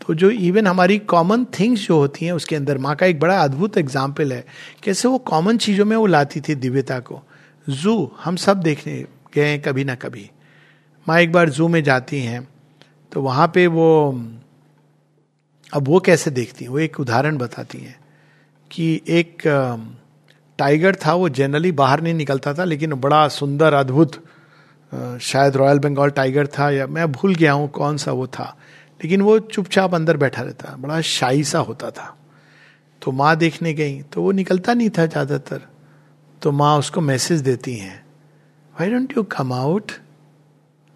तो जो इवन हमारी कॉमन थिंग्स जो होती हैं, उसके अंदर माँ का एक बड़ा अद्भुत एग्ज़ाम्पल है। कैसे वो कॉमन चीज़ों में वो लाती थी दिव्यता को। जू हम सब देखने गए हैं कभी ना कभी। माँ एक बार जू में जाती हैं तो वहाँ पे वो अब वो कैसे देखती हैं? वो एक उदाहरण बताती हैं कि एक टाइगर था, वो जनरली बाहर नहीं निकलता था, लेकिन बड़ा सुंदर, अद्भुत शायद रॉयल बंगाल टाइगर था, या मैं भूल गया हूँ कौन सा वो था, लेकिन वो चुपचाप अंदर बैठा रहता बड़ा शाही सा होता था। तो माँ देखने गई तो वो निकलता नहीं था ज़्यादातर तो माँ उसको मैसेज देती हैं why don't you come out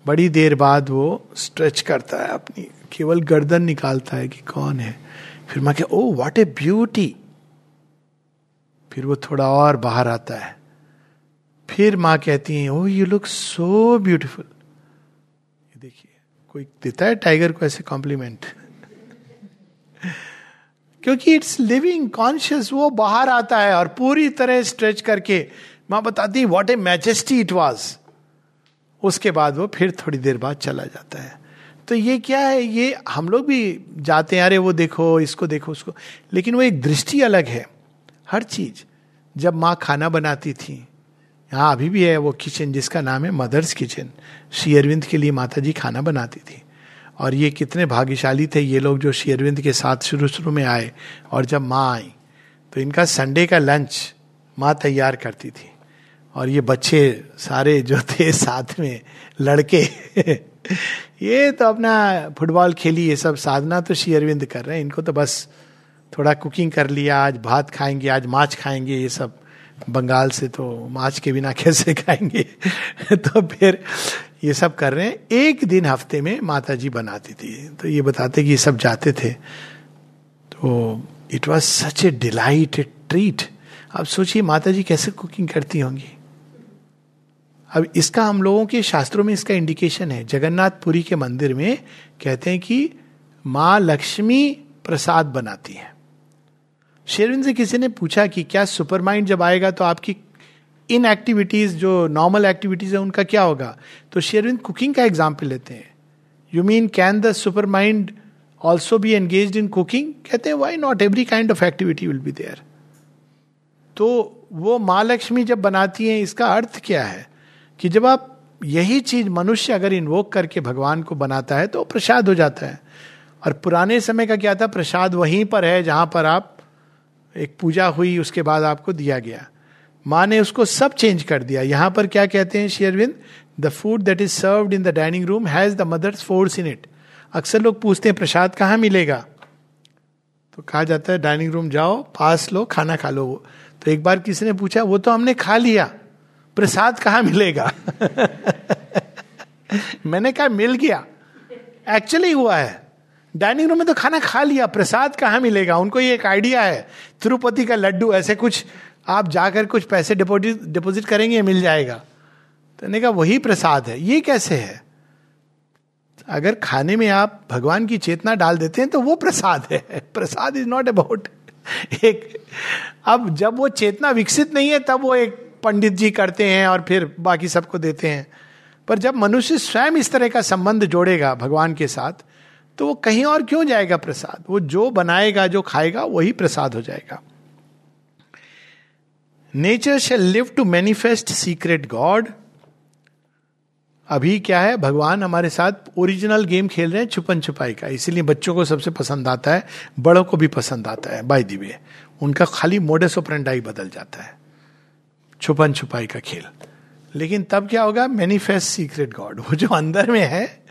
बड़ी देर बाद वो स्ट्रेच करता है अपनी केवल गर्दन निकालता है कि कौन है? फिर माँ के ओ व्हाट ए ब्यूटी फिर वो थोड़ा और बाहर आता है। फिर माँ कहती है oh you look so beautiful देखिए, कोई देता है टाइगर को ऐसे कॉम्प्लीमेंट क्योंकि इट्स लिविंग कॉन्शियस वो बाहर आता है और पूरी तरह स्ट्रेच करके माँ बताती what a majesty it was उसके बाद वो फिर थोड़ी देर बाद चला जाता है। तो ये क्या है? ये हम लोग भी जाते हैं, अरे वो देखो, इसको देखो, उसको। लेकिन वो एक दृष्टि अलग है, हर चीज़। जब माँ खाना बनाती थी, यहाँ अभी भी है वो किचन, जिसका नाम है मदर्स किचन। श्री अरविंद के लिए माता जी खाना बनाती थी। और ये कितने भाग्यशाली थे ये लोग जो श्री अरविंद के साथ शुरू शुरू में आए और जब माँ आई तो इनका संडे का लंच माँ तैयार करती थी। और ये बच्चे सारे जो थे साथ में, लड़के ये तो अपना फुटबॉल खेली, ये सब साधना तो श्री अरविंद कर रहे हैं। इनको तो बस थोड़ा कुकिंग कर लिया, आज भात खाएँगे, आज माछ खाएँगे, ये सब बंगाल से तो माछ के बिना कैसे खाएँगे? तो फिर ये सब कर रहे हैं। एक दिन हफ़्ते में माता जी बनाती थी। तो ये बताते कि ये सब जाते थे। तो it was such a delight a treat अब सोचिए माता जी कैसे कुकिंग करती होंगी? अब इसका हम लोगों के शास्त्रों में इसका इंडिकेशन है। जगन्नाथपुरी के मंदिर में कहते हैं कि माँ लक्ष्मी प्रसाद बनाती है। शेरविन से किसी ने पूछा कि क्या सुपर माइंड जब आएगा तो आपकी इन एक्टिविटीज़ जो नॉर्मल एक्टिविटीज़ है, उनका क्या होगा? तो शेरविन कुकिंग का एग्ज़ाम्पल लेते हैं। You mean can the super mind also be engage in cooking कहते हैं why not every kind of activity will be there तो वो माँ लक्ष्मी जब बनाती हैं, इसका अर्थ क्या है? कि जब आप यही चीज़ मनुष्य अगर इन्वोक करके भगवान को बनाता है तो प्रसाद हो जाता है। और पुराने समय का क्या था? प्रसाद वहीं पर है जहाँ पर आप एक पूजा हुई, उसके बाद आपको दिया गया। माँ ने उसको सब चेंज कर दिया। यहाँ पर क्या कहते हैं शेयरविंद the food that is serve in the dining room has the mother's force in it अक्सर लोग पूछते हैं, प्रसाद कहाँ मिलेगा? तो कहा जाता है डाइनिंग रूम जाओ, पास लो, खाना खा लो तो एक बार किसी ने पूछा, वो तो हमने खा लिया। प्रसाद कहाँ मिलेगा? मैंने कहा, मिल गया। एक्चुअली हुआ है। डाइनिंग रूम में तो खाना खा लिया, प्रसाद कहाँ मिलेगा? उनको ये एक आइडिया है। तिरुपति का लड्डू, ऐसे कुछ आप जाकर कुछ पैसे डिपोजिट डिपोजिट करेंगे, मिल जाएगा। तो ने कहा, वही प्रसाद है। ये कैसे है? अगर खाने में आप भगवान की चेतना डाल देते हैं तो वो प्रसाद है। प्रसाद इज़ नॉट अबाउट एक, अब जब वो चेतना विकसित नहीं है, तब वो एक पंडित जी करते हैं और फिर बाकी सबको देते हैं। पर जब मनुष्य स्वयं इस तरह का संबंध जोड़ेगा भगवान के साथ तो वो कहीं और क्यों जाएगा प्रसाद? वो जो बनाएगा, जो खाएगा, वही प्रसाद हो जाएगा। Nature shall live to manifest secret God अभी क्या है? भगवान हमारे साथ ओरिजिनल गेम खेल रहे हैं छुपन छुपाई का। इसीलिए बच्चों को सबसे पसंद आता है, बड़ों को भी पसंद आता है। बाई दिवे उनका खाली मोडस ऑपरेंडाई बदल जाता है। छुपन छुपाई का खेल। लेकिन तब क्या होगा? मैनिफेस्ट सीक्रेट गॉड वो जो अंदर में है,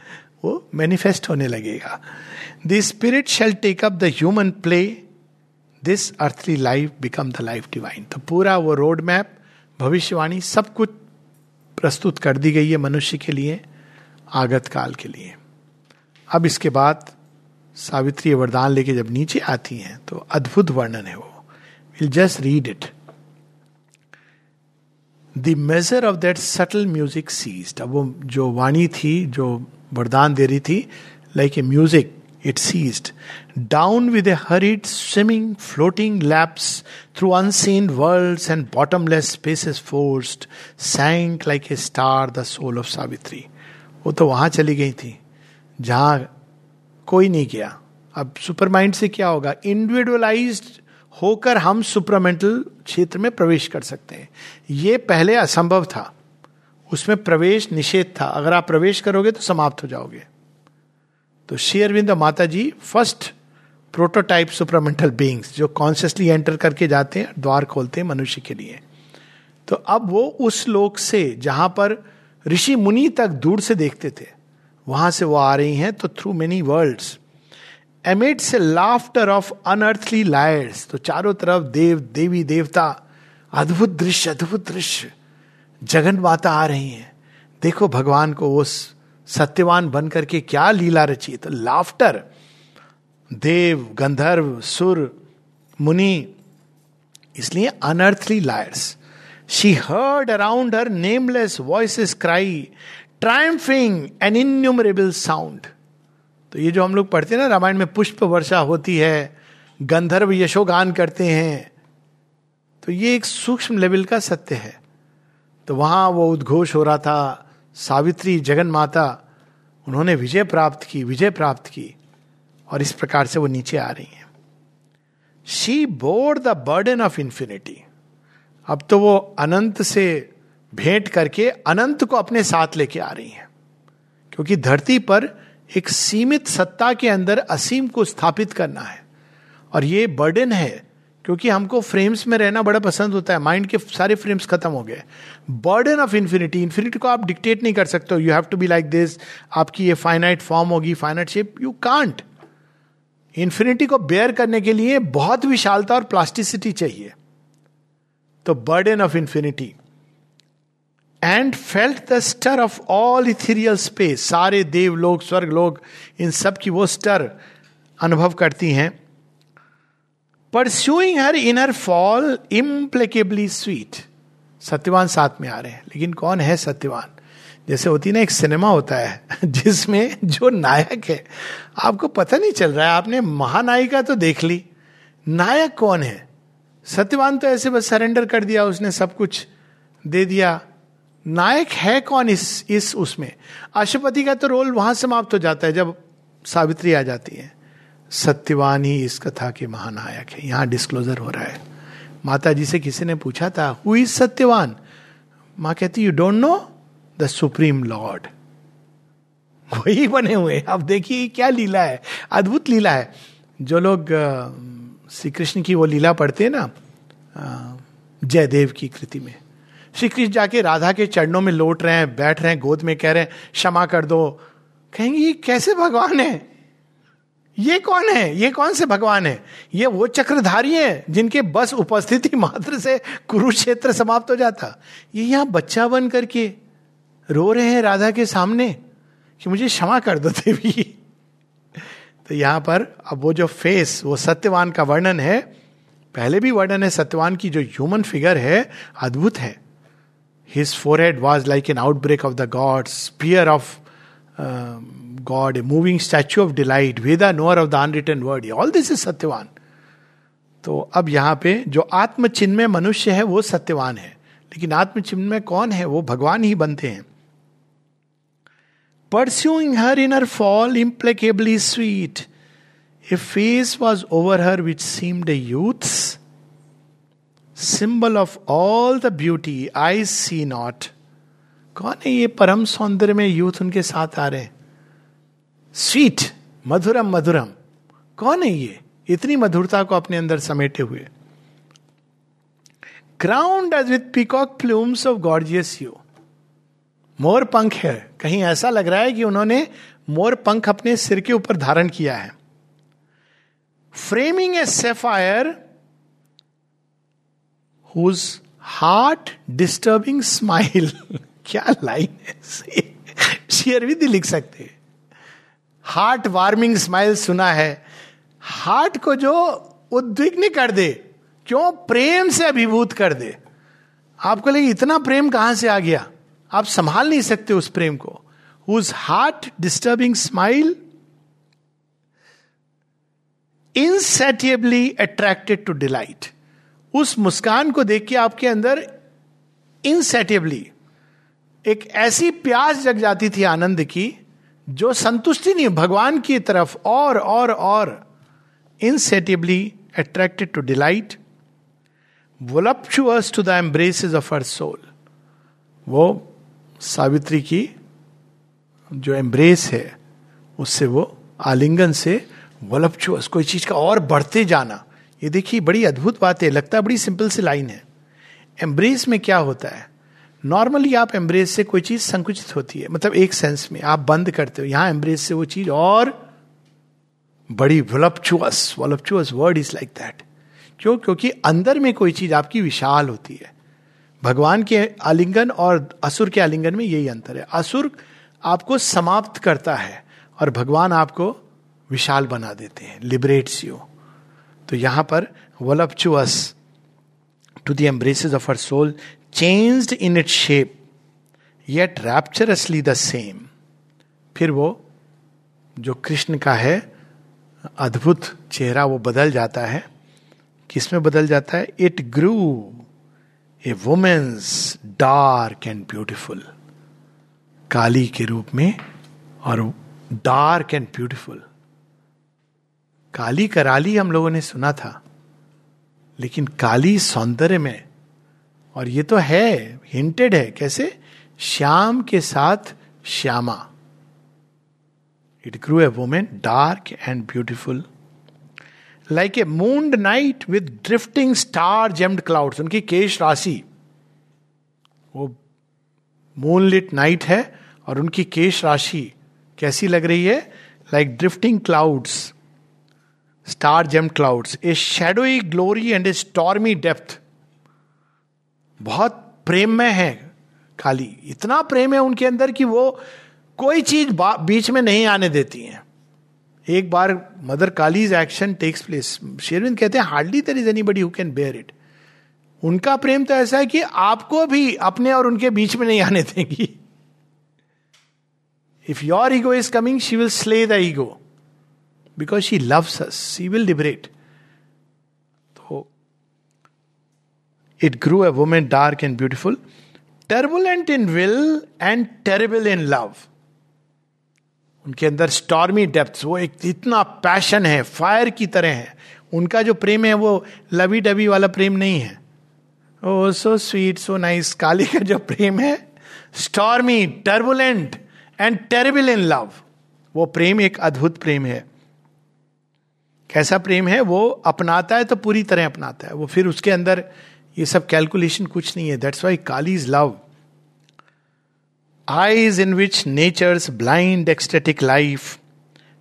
वो मैनिफेस्ट होने लगेगा। The spirit shall take up the human play this earthly life become the life divine तो पूरा वो रोड मैप भविष्यवाणी सब कुछ प्रस्तुत कर दी गई है मनुष्य के लिए, आगत काल के लिए। अब इसके बाद सावित्री वरदान लेके जब नीचे आती हैं तो अद्भुत वर्णन है वो। Will just read it the measure of that subtle music ceased अब वो जो वाणी थी, जो वरदान दे रही थी like a music it ceased down with a horrid swimming floating lapse through unseen world and bottomless spaces forced sank like a star the soul of Savitri वो तो वहाँ चली गई थी, जहाँ कोई नहीं गया। अब सुपर माइंड से क्या होगा? इंडिविजुअलाइज्ड होकर हम सुपरमेंटल क्षेत्र में प्रवेश कर सकते हैं। ये पहले असंभव था। उसमें प्रवेश निषेध था। अगर आप प्रवेश करोगे तो समाप्त हो जाओगे। तो शेयरविंद माता जी फ़र्स्ट प्रोटोटाइप सुपरमेंटल बींग्स जो कॉन्शियसली एंटर करके जाते हैं, द्वार खोलते हैं मनुष्य के लिए। तो अब वो उस लोक से, जहाँ पर ऋषि मुनि तक दूर से देखते थे, वहाँ से वो आ रही हैं तो थ्रू मेनी वर्ल्ड्स एमिट से लाफ्टर ऑफ़ अनअर्थली लायर्स तो चारों तरफ़ देव, देवी, देवता, अद्भुत दृश्य अद्भुत दृश्य, जगन माता आ रही हैं। देखो भगवान को उस सत्यवान बन करके क्या लीला रची तो लाफ्टर देव, गंधर्व, सुर, मुनि, इसलिए unearthly lyres she heard around her nameless voice cry triumphing an innumerable sound तो ये जो हम लोग पढ़ते हैं ना, रामायण में पुष्प वर्षा होती है, गंधर्व यशोगान करते हैं तो ये एक सूक्ष्म लेवल का सत्य है। तो वहाँ वो उद्घोष हो रहा था, सावित्री जगन माता उन्होंने विजय प्राप्त की, विजय प्राप्त की, और इस प्रकार से वो नीचे आ रही हैं। She bore the burden of infinity अब तो वो अनंत से भेंट करके अनंत को अपने साथ लेके आ रही हैं, क्योंकि धरती पर एक सीमित सत्ता के अंदर असीम को स्थापित करना है। और ये बर्डन है, क्योंकि हमको फ्रेम्स में रहना बड़ा पसंद होता है। माइंड के सारे फ्रेम्स खत्म हो गए। बर्डन ऑफ़ इन्फिनिटी इन्फिनिटी को आप डिक्टेट नहीं कर सकते you have to be like this आपकी ये फाइनाइट फॉर्म होगी finite shape you can't infinity को बेयर करने के लिए बहुत विशालता और प्लास्टिसिटी चाहिए। तो burden of infinity and felt the stir of all ethereal space सारे देव लोग, स्वर्ग लोग, इन सब की वो स्टर अनुभव करती हैं। Pursuing her inner fall implacably sweet Satyavan साथ में आ रहे हैं। लेकिन कौन है सत्यवान? जैसे होती है ना, एक सिनेमा होता है, जिसमें जो नायक है, आपको पता नहीं चल रहा है, आपने महानायिका तो देख ली। नायक कौन है? सत्यवान तो ऐसे बस सरेंडर कर दिया, उसने सब कुछ दे दिया। नायक है कौन इस इस उसमें? अशुपति का तो रोल वहाँ समाप्त हो जाता है जब सावित्री आ जाती है। सत्यवान ही इस कथा के महानायक है। यहाँ डिस्क्लोजर हो रहा है। माता जी से किसी ने पूछा था हु इज़ सत्यवान? माँ कहती you don't know the supreme Lord वही बने हुए अब देखिए क्या लीला है। अद्भुत लीला है। जो लोग श्री कृष्ण की वो लीला पढ़ते हैं ना जयदेव की कृति में। श्री कृष्ण जाके राधा के चरणों में लौट रहे हैं, बैठ रहे हैं, गोद में कह रहे हैं, क्षमा कर दो। कहेंगे, ये कैसे भगवान है? ये कौन है? ये कौन से भगवान है? ये वो चक्रधारी हैं जिनके बस उपस्थिति मात्र से कुरुक्षेत्र समाप्त हो जाता। ये यहाँ बच्चा बन करके रो रहे हैं राधा के सामने कि मुझे क्षमा कर दो देवी। तो यहाँ पर अब वो जो फेस, वो सत्यवान का वर्णन है, पहले भी वर्णन है, सत्यवान की जो ह्यूमन फिगर है, अद्भुत है। His forehead was like an outbreak of the god sphere of god a moving statue of delight Veda knower of the unwritten word all this is Satyavan तो अब यहाँ पे जो आत्मचिन्ह में मनुष्य है, वो सत्यवान है। लेकिन आत्मचिन्ह में कौन है? वो भगवान ही बनते हैं। Pursuing her in her fall implacably sweet a face was over her which seemed a youth symbol of all the beauty I see not कौन है ये परम सौंदर्य में यूथ उनके साथ आ रहे स्वीट मधुरम मधुरम। कौन है ये? इतनी मधुरता को अपने अंदर समेटे हुए। Crowned as with peacock plumes of gorgeous hue मोर पंख है। कहीं ऐसा लग रहा है कि उन्होंने मोर पंख अपने सिर के ऊपर धारण किया है। Framing a sapphire whose heart disturbing smile क्या लाइन है शेयरविधि लिख सकते। हार्ट वार्मिंग स्माइल सुना है। हार्ट को जो उद्विग्न कर दे, क्यों प्रेम से अभिभूत कर दे। आपको लगे इतना प्रेम कहाँ से आ गया? आप संभाल नहीं सकते उस प्रेम को। Whose heart disturbing smile insatiably attracted to delight उस मुस्कान को देख के आपके अंदर इनसेटिएबली एक ऐसी प्यास जग जाती थी आनंद की, जो संतुष्टि नहीं, भगवान की तरफ़ और और और insatiably attracted to delight voluptuous to the embraces of her soul वो सावित्री की जो एम्ब्रेस है, उससे वो आलिंगन से वलपचुअस कोई चीज़ का और बढ़ते जाना। ये देखिए, बड़ी अद्भुत बात है लगता है बड़ी सिंपल सी लाइन है। एम्ब्रेस में क्या होता है? नॉर्मली आप एम्ब्रेस से कोई चीज़ संकुचित होती है मतलब एक सेंस में। आप बंद करते हो, यहाँ एम्ब्रेस से वो चीज़ और बड़ी voluptuous voluptuous word is like that क्यों? क्योंकि अंदर में कोई चीज़ आपकी विशाल होती है। भगवान के आलिंगन और असुर के आलिंगन में यही अंतर है। असुर आपको समाप्त करता है और भगवान आपको विशाल बना देते हैं लिबरेट्स यू तो यहाँ पर voluptuous to the embraces of her soul changed in it shape yet rapturously the same फिर वो, जो कृष्ण का है, अद्भुत चेहरा वो बदल जाता है। किसमें बदल जाता है? It grew a woman's dark and beautiful Kali के रूप में और dark and beautiful Kali Karali हम लोगों ने सुना था, लेकिन काली सौंदर्य में, और ये तो है हिंटेड है, कैसे? श्याम के साथ Shyama. It grew a woman dark and beautiful like a mooned night with drifting star gemmed clouds उनकी केश राशि, वो मूनलिट नाइट है, और उनकी केश राशि कैसी लग रही है? Like drifting clouds star gem clouds a shadowy glory and a stormy depth बहुत प्रेम में है काली इतना प्रेम है उनके अंदर कि वो कोई चीज़ बीच में नहीं आने देती हैं। एक बार mother kalij action takes place शेरविंद कहते हैं hardly there is any buddy who can bear it उनका प्रेम तो ऐसा है कि आपको भी अपने और उनके बीच में नहीं आने देंगी। If your ego is coming she will slay the ego because she loves us she will liberate It grew a woman dark and beautiful, turbulent in will and terrible in love. उनके अंदर stormy depth वो एक इतना passion है fire की तरह है। उनका जो प्रेम है वो लवी डबी वाला प्रेम नहीं है। ओ सो स्वीट सो नाइस काली का जो प्रेम है stormy turbulent and terrible in love वो प्रेम एक अद्भुत प्रेम है। कैसा प्रेम है, वो अपनाता है तो पूरी तरह अपनाता है। वो फिर उसके अंदर ये सब कैलकुलेशन कुछ नहीं है। That's why Kali is love eyes in which nature's blind ecstatic life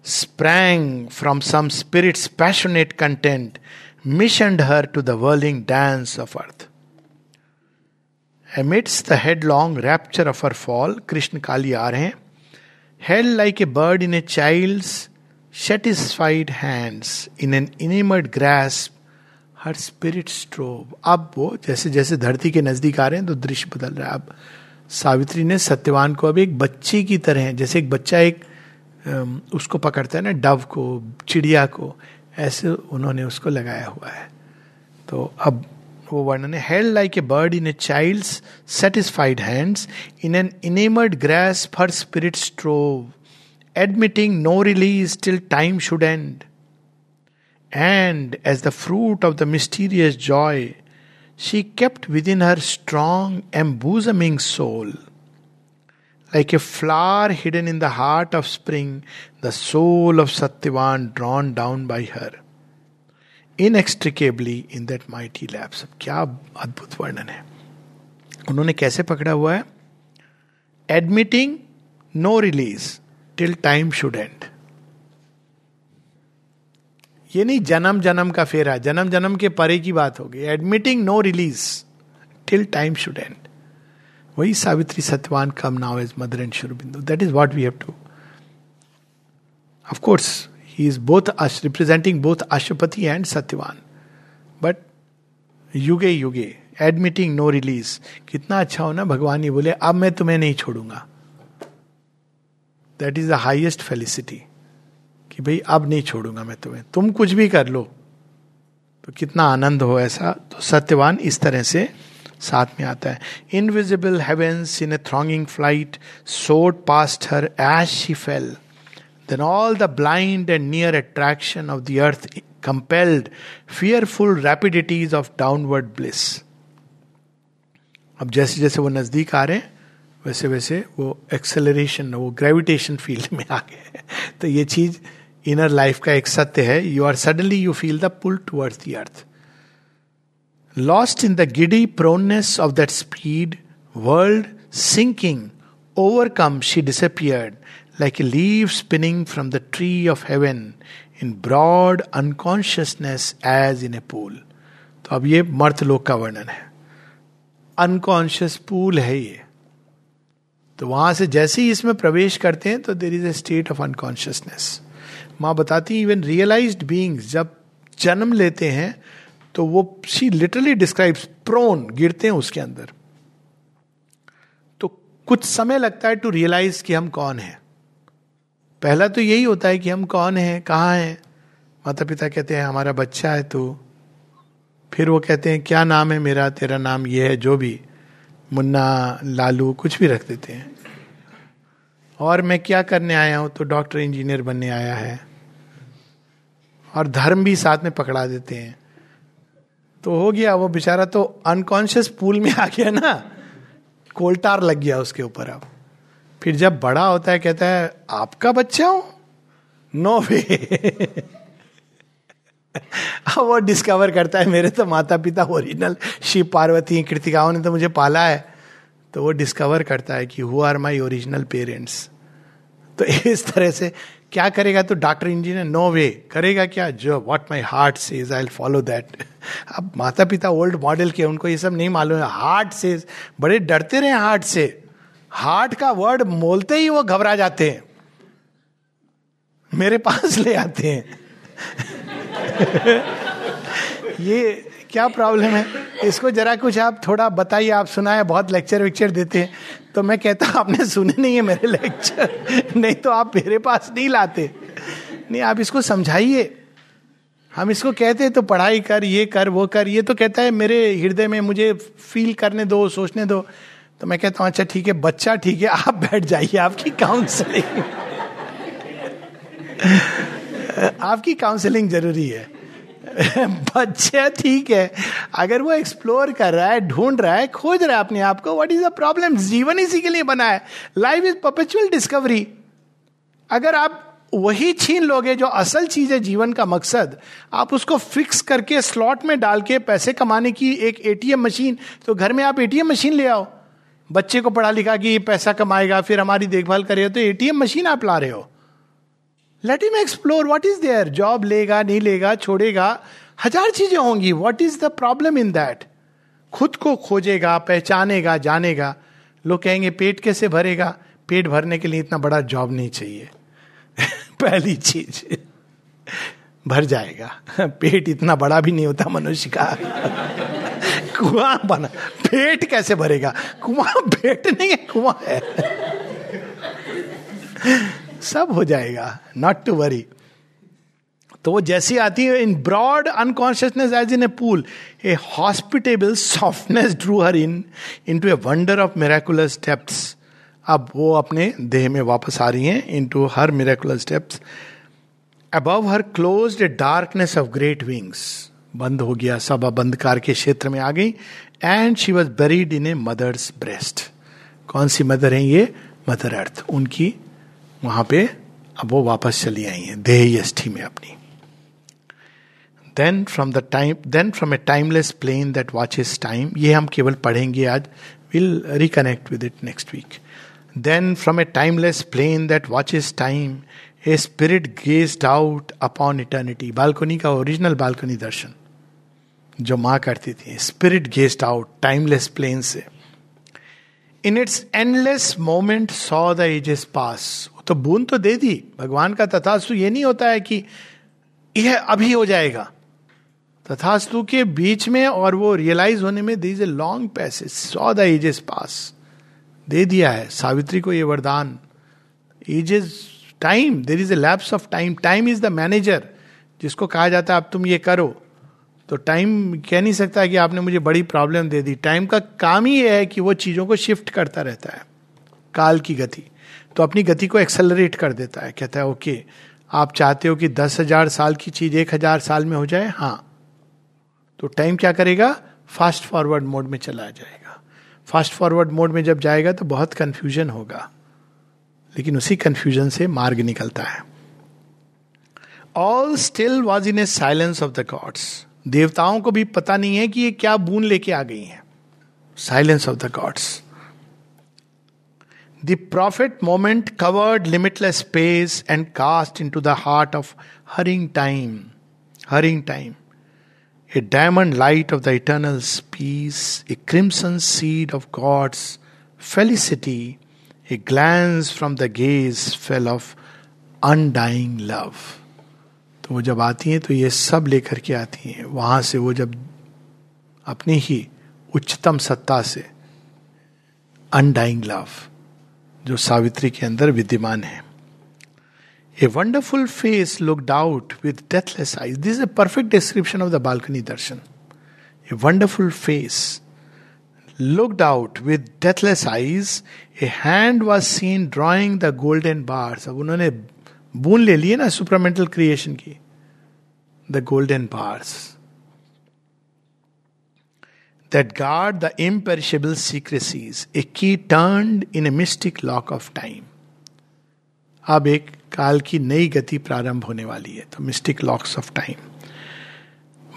sprang from some spirit's passionate content missioned her to the whirling dance of earth amidst the headlong rapture of her fall Krishna Kali आ रहे हैं। Held like a bird in a child satisfied hands in an enamoured grasp her spirit strove अब वो जैसे जैसे धरती के नज़दीक आ रहे हैं तो दृश्य बदल रहा है। अब सावित्री ने सत्यवान को अब एक बच्चे की तरह है जैसे एक बच्चा एक उसको पकड़ता है ना, डव को, चिड़िया को, ऐसे उन्होंने उसको लगाया हुआ है। तो अब वो वर्णन है held like a bird in a child satisfied hands in an enamoured grace her spirit strove admitting no release till time should end and as the fruit of the mysterious joy, she kept within her strong, embosoming soul like a flower hidden in the heart of spring, the soul of Satyavan drawn down by her. Inextricably in that mighty lapse क्या अद्भुत वर्णन है उन्होंने कैसे पकड़ा हुआ है admitting no release till time should end ये नहीं जन्म जन्म का फेरा जन्म जन्म के परे की बात होगी admitting no release till time should end वही Savitri Satyavan come now as mother and Sri Aurobindo that is what we have to of course he is both representing both Ashwapati and Satyavan but युगे युगे admitting no release कितना अच्छा हो ना, भगवान ही बोले, अब मैं तुम्हें नहीं छोड़ूँगा। That is the highest felicity कि भाई, अब नहीं छोड़ूँगा मैं तुम्हें। तुम कुछ भी कर लो। तो कितना आनंद हो ऐसा। तो सत्यवान इस तरह से साथ में आता है। Invisible heavens in a thronging flight soared past her as she fell then all the blind and near attraction of the earth compelled fearful rapidities of downward bliss अब जैसे जैसे वो नज़दीक आ रहे हैं वैसे वैसे वो एक्सेलरेशन वो ग्रेविटेशन फ़ील्ड में आ गए तो ये चीज़ इनर लाइफ का एक सत्य है। You are suddenly you feel the pull towards the earth lost in the giddy proneness of that speed world sinking overcome she disappeared like a leaf spinning from the tree of heaven in broad unconsciousness as in a pool तो अब ये मर्थ लोक का वर्णन है। Unconscious पुल है ये। तो वहाँ से जैसे ही इसमें प्रवेश करते हैं तो there is a state of unconsciousness माँ बताती इवन रियलाइज्ड बीइंग्स जब जन्म लेते हैं तो वो शी लिटरली डिस्क्राइब्स प्रोन गिरते हैं उसके अंदर। तो कुछ समय लगता है टू रियलाइज़ कि हम कौन हैं। पहला तो यही होता है कि हम कौन हैं, कहाँ हैं? माता पिता कहते हैं, हमारा बच्चा है तू। फिर वो कहते हैं, क्या नाम है मेरा? तेरा नाम ये है, जो भी। मुन्ना, लालू कुछ भी रख देते हैं। और मैं क्या करने आया हूँ? तो डॉक्टर इंजीनियर बनने आया है। और धर्म भी साथ में पकड़ा देते हैं। तो हो गया, वो बेचारा तो अनकॉन्शियस पूल में आ गया ना। कोल्टार लग गया उसके ऊपर अब। फिर जब बड़ा होता है, कहता है, आपका बच्चा हो? नो वे वो डिस्कवर करता है, मेरे तो माता पिता ओरिजिनल शिव पार्वती कृतिकाओं ने तो मुझे पाला है। तो वो डिस्कवर करता है कि who are my original parents तो इस तरह से क्या करेगा तो डॉक्टर इंजीनियर नो वे करेगा क्या? जो what my heart says I follow that अब माता पिता ओल्ड मॉडल के उनको ये सब नहीं मालूम है। हार्ट से बड़े डरते रहे हार्ट से। हार्ट का वर्ड बोलते ही वो घबरा जाते हैं। मेरे पास ले आते हैं। ये क्या प्रॉब्लम है? इसको जरा कुछ आप थोड़ा बताइए, आप सुनाए, बहुत लेक्चर विक्चर देते हैं। तो मैं कहता आपने सुने नहीं है मेरे लेक्चर नहीं तो आप मेरे पास नहीं लाते। नहीं, आप इसको समझाइए। हम इसको कहते हैं तो पढ़ाई कर, ये कर, वो कर। ये तो कहता है, मेरे हृदय में मुझे फील करने दो, सोचने दो। तो मैं कहता हूँ अच्छा ठीक है, बच्चा ठीक है, आप बैठ जाइए, आपकी काउंसलिंग आपकी काउंसलिंग ज़रूरी है। बच्चा ठीक है। अगर वो एक्सप्लोर कर रहा है, ढूंढ रहा है, खोज रहा है अपने आप को व्हाट इज़ द प्रॉब्लम जीवन इसी के लिए बना है। लाइफ इज़ परपेचुअल डिस्कवरी अगर आप वही छीन लोगे जो असल चीज़ है जीवन का मकसद, आप उसको फिक्स करके स्लॉट में डाल के पैसे कमाने की एक एटीएम मशीन तो घर में आप एटीएम मशीन ले आओ। बच्चे को पढ़ा लिखा कि पैसा कमाएगा, फिर हमारी देखभाल करेगा तो एटीएम मशीन आप ला रहे हो। Let him explore what is their job लेगा, नहीं लेगा, छोड़ेगा। हज़ार चीज़ें होंगी। What is the problem in that खुद को खोजेगा, पहचानेगा, जानेगा। लोग कहेंगे, पेट कैसे भरेगा? पेट भरने के लिए इतना बड़ा जॉब नहीं चाहिए। पहली चीज़, भर जाएगा। पेट इतना बड़ा भी नहीं होता मनुष्य का। कुआँ बना, पेट कैसे भरेगा? कुआँ, पेट नहीं है, कुआँ है। सब हो जाएगा नॉट टू वरी तो वो जैसी आती है in broad unconsciousness as in a pool a hospitable softness drew her in into a wonder of miraculous steps अब वो अपने देह में वापस आ रही हैं into her miraculous steps above her close a darkness of great wings बंद हो गया, सब बंदकार के क्षेत्र में आ गई and she was buried in a mother's breast कौन सी मदर है ये? मदर अर्थ उनकी वहाँ पे अब वो वापस चली आई हैं देह यष्ठी में अपनी। Then from the time then from a timeless plane that watches time ये हम केवल पढ़ेंगे आज will reconnect with it next week then from a timeless plane that watches time a spirit gazed out upon eternity balcony का original balcony दर्शन, जो माँ करती थी spirit gazed out timeless plane से। In its endless moment saw the ages pass तो बूंद तो दे दी। भगवान का तथास्तु ये नहीं होता है कि यह अभी हो जाएगा। तथास्तु के बीच में और वो रियलाइज़ होने में these a long passage saw the ages pass दे दिया है। सावित्री को ये वरदान। Ages time there is a lapse of time time is the manager जिसको कहा जाता है, अब तुम ये करो। तो टाइम कह नहीं सकता कि आपने मुझे बड़ी प्रॉब्लम दे दी। टाइम का काम ही है कि वो चीज़ों को शिफ्ट करता रहता है। काल की गति। तो अपनी गति को एक्सेलरेट कर देता है। कहता है, ओके, आप चाहते हो कि दस हज़ार साल की चीज़ एक हज़ार साल में हो जाए? हाँ। तो टाइम क्या करेगा? फास्ट फॉरवर्ड मोड में चला जाएगा। फास्ट फॉरवर्ड मोड में जब जाएगा तो बहुत कंफ्यूजन होगा। लेकिन उसी कंफ्यूजन से मार्ग निकलता है। All still was in a silence of the gods देवताओं को भी पता नहीं है कि ये क्या बून लेके आ गई हैं। Silence of the gods prophet moment covered limitless space and cast into the heart of erring time erring time a diamond light of the eternal peace a crimson seed of gods felicity a glance from the gaze fell of undying love तो वो जब आती हैं तो ये सब लेकर के आती हैं। वहाँ से वो जब अपनी ही उच्चतम सत्ता से अनडाइंग लव जो सावित्री के अंदर विद्यमान है। A wonderful face looked out with deathless eyes this a perfect description of the balcony darshan a wonderful face looked out with deathless eyes, a hand was seen drawing the golden bars. अब उन्होंने बून ले लिए ना supramental creation की। The golden bars that guard the imperishable secrecies, a key turned in a mystic lock of time. अब एक काल की नई गति प्रारंभ होने वाली है तो mystic locks of time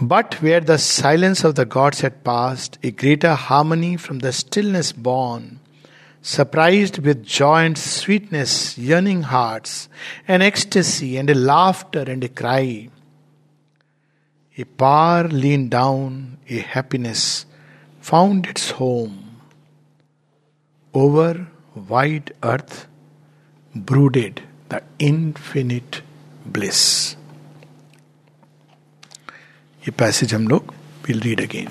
But where the silence of the gods had passed, a greater harmony from the stillness born, surprised with joy and sweetness, yearning hearts, an ecstasy and a laughter and a cry. A power leaned down, a happiness found its home. Over wide earth brooded the infinite bliss. ये passage हम लोग will read again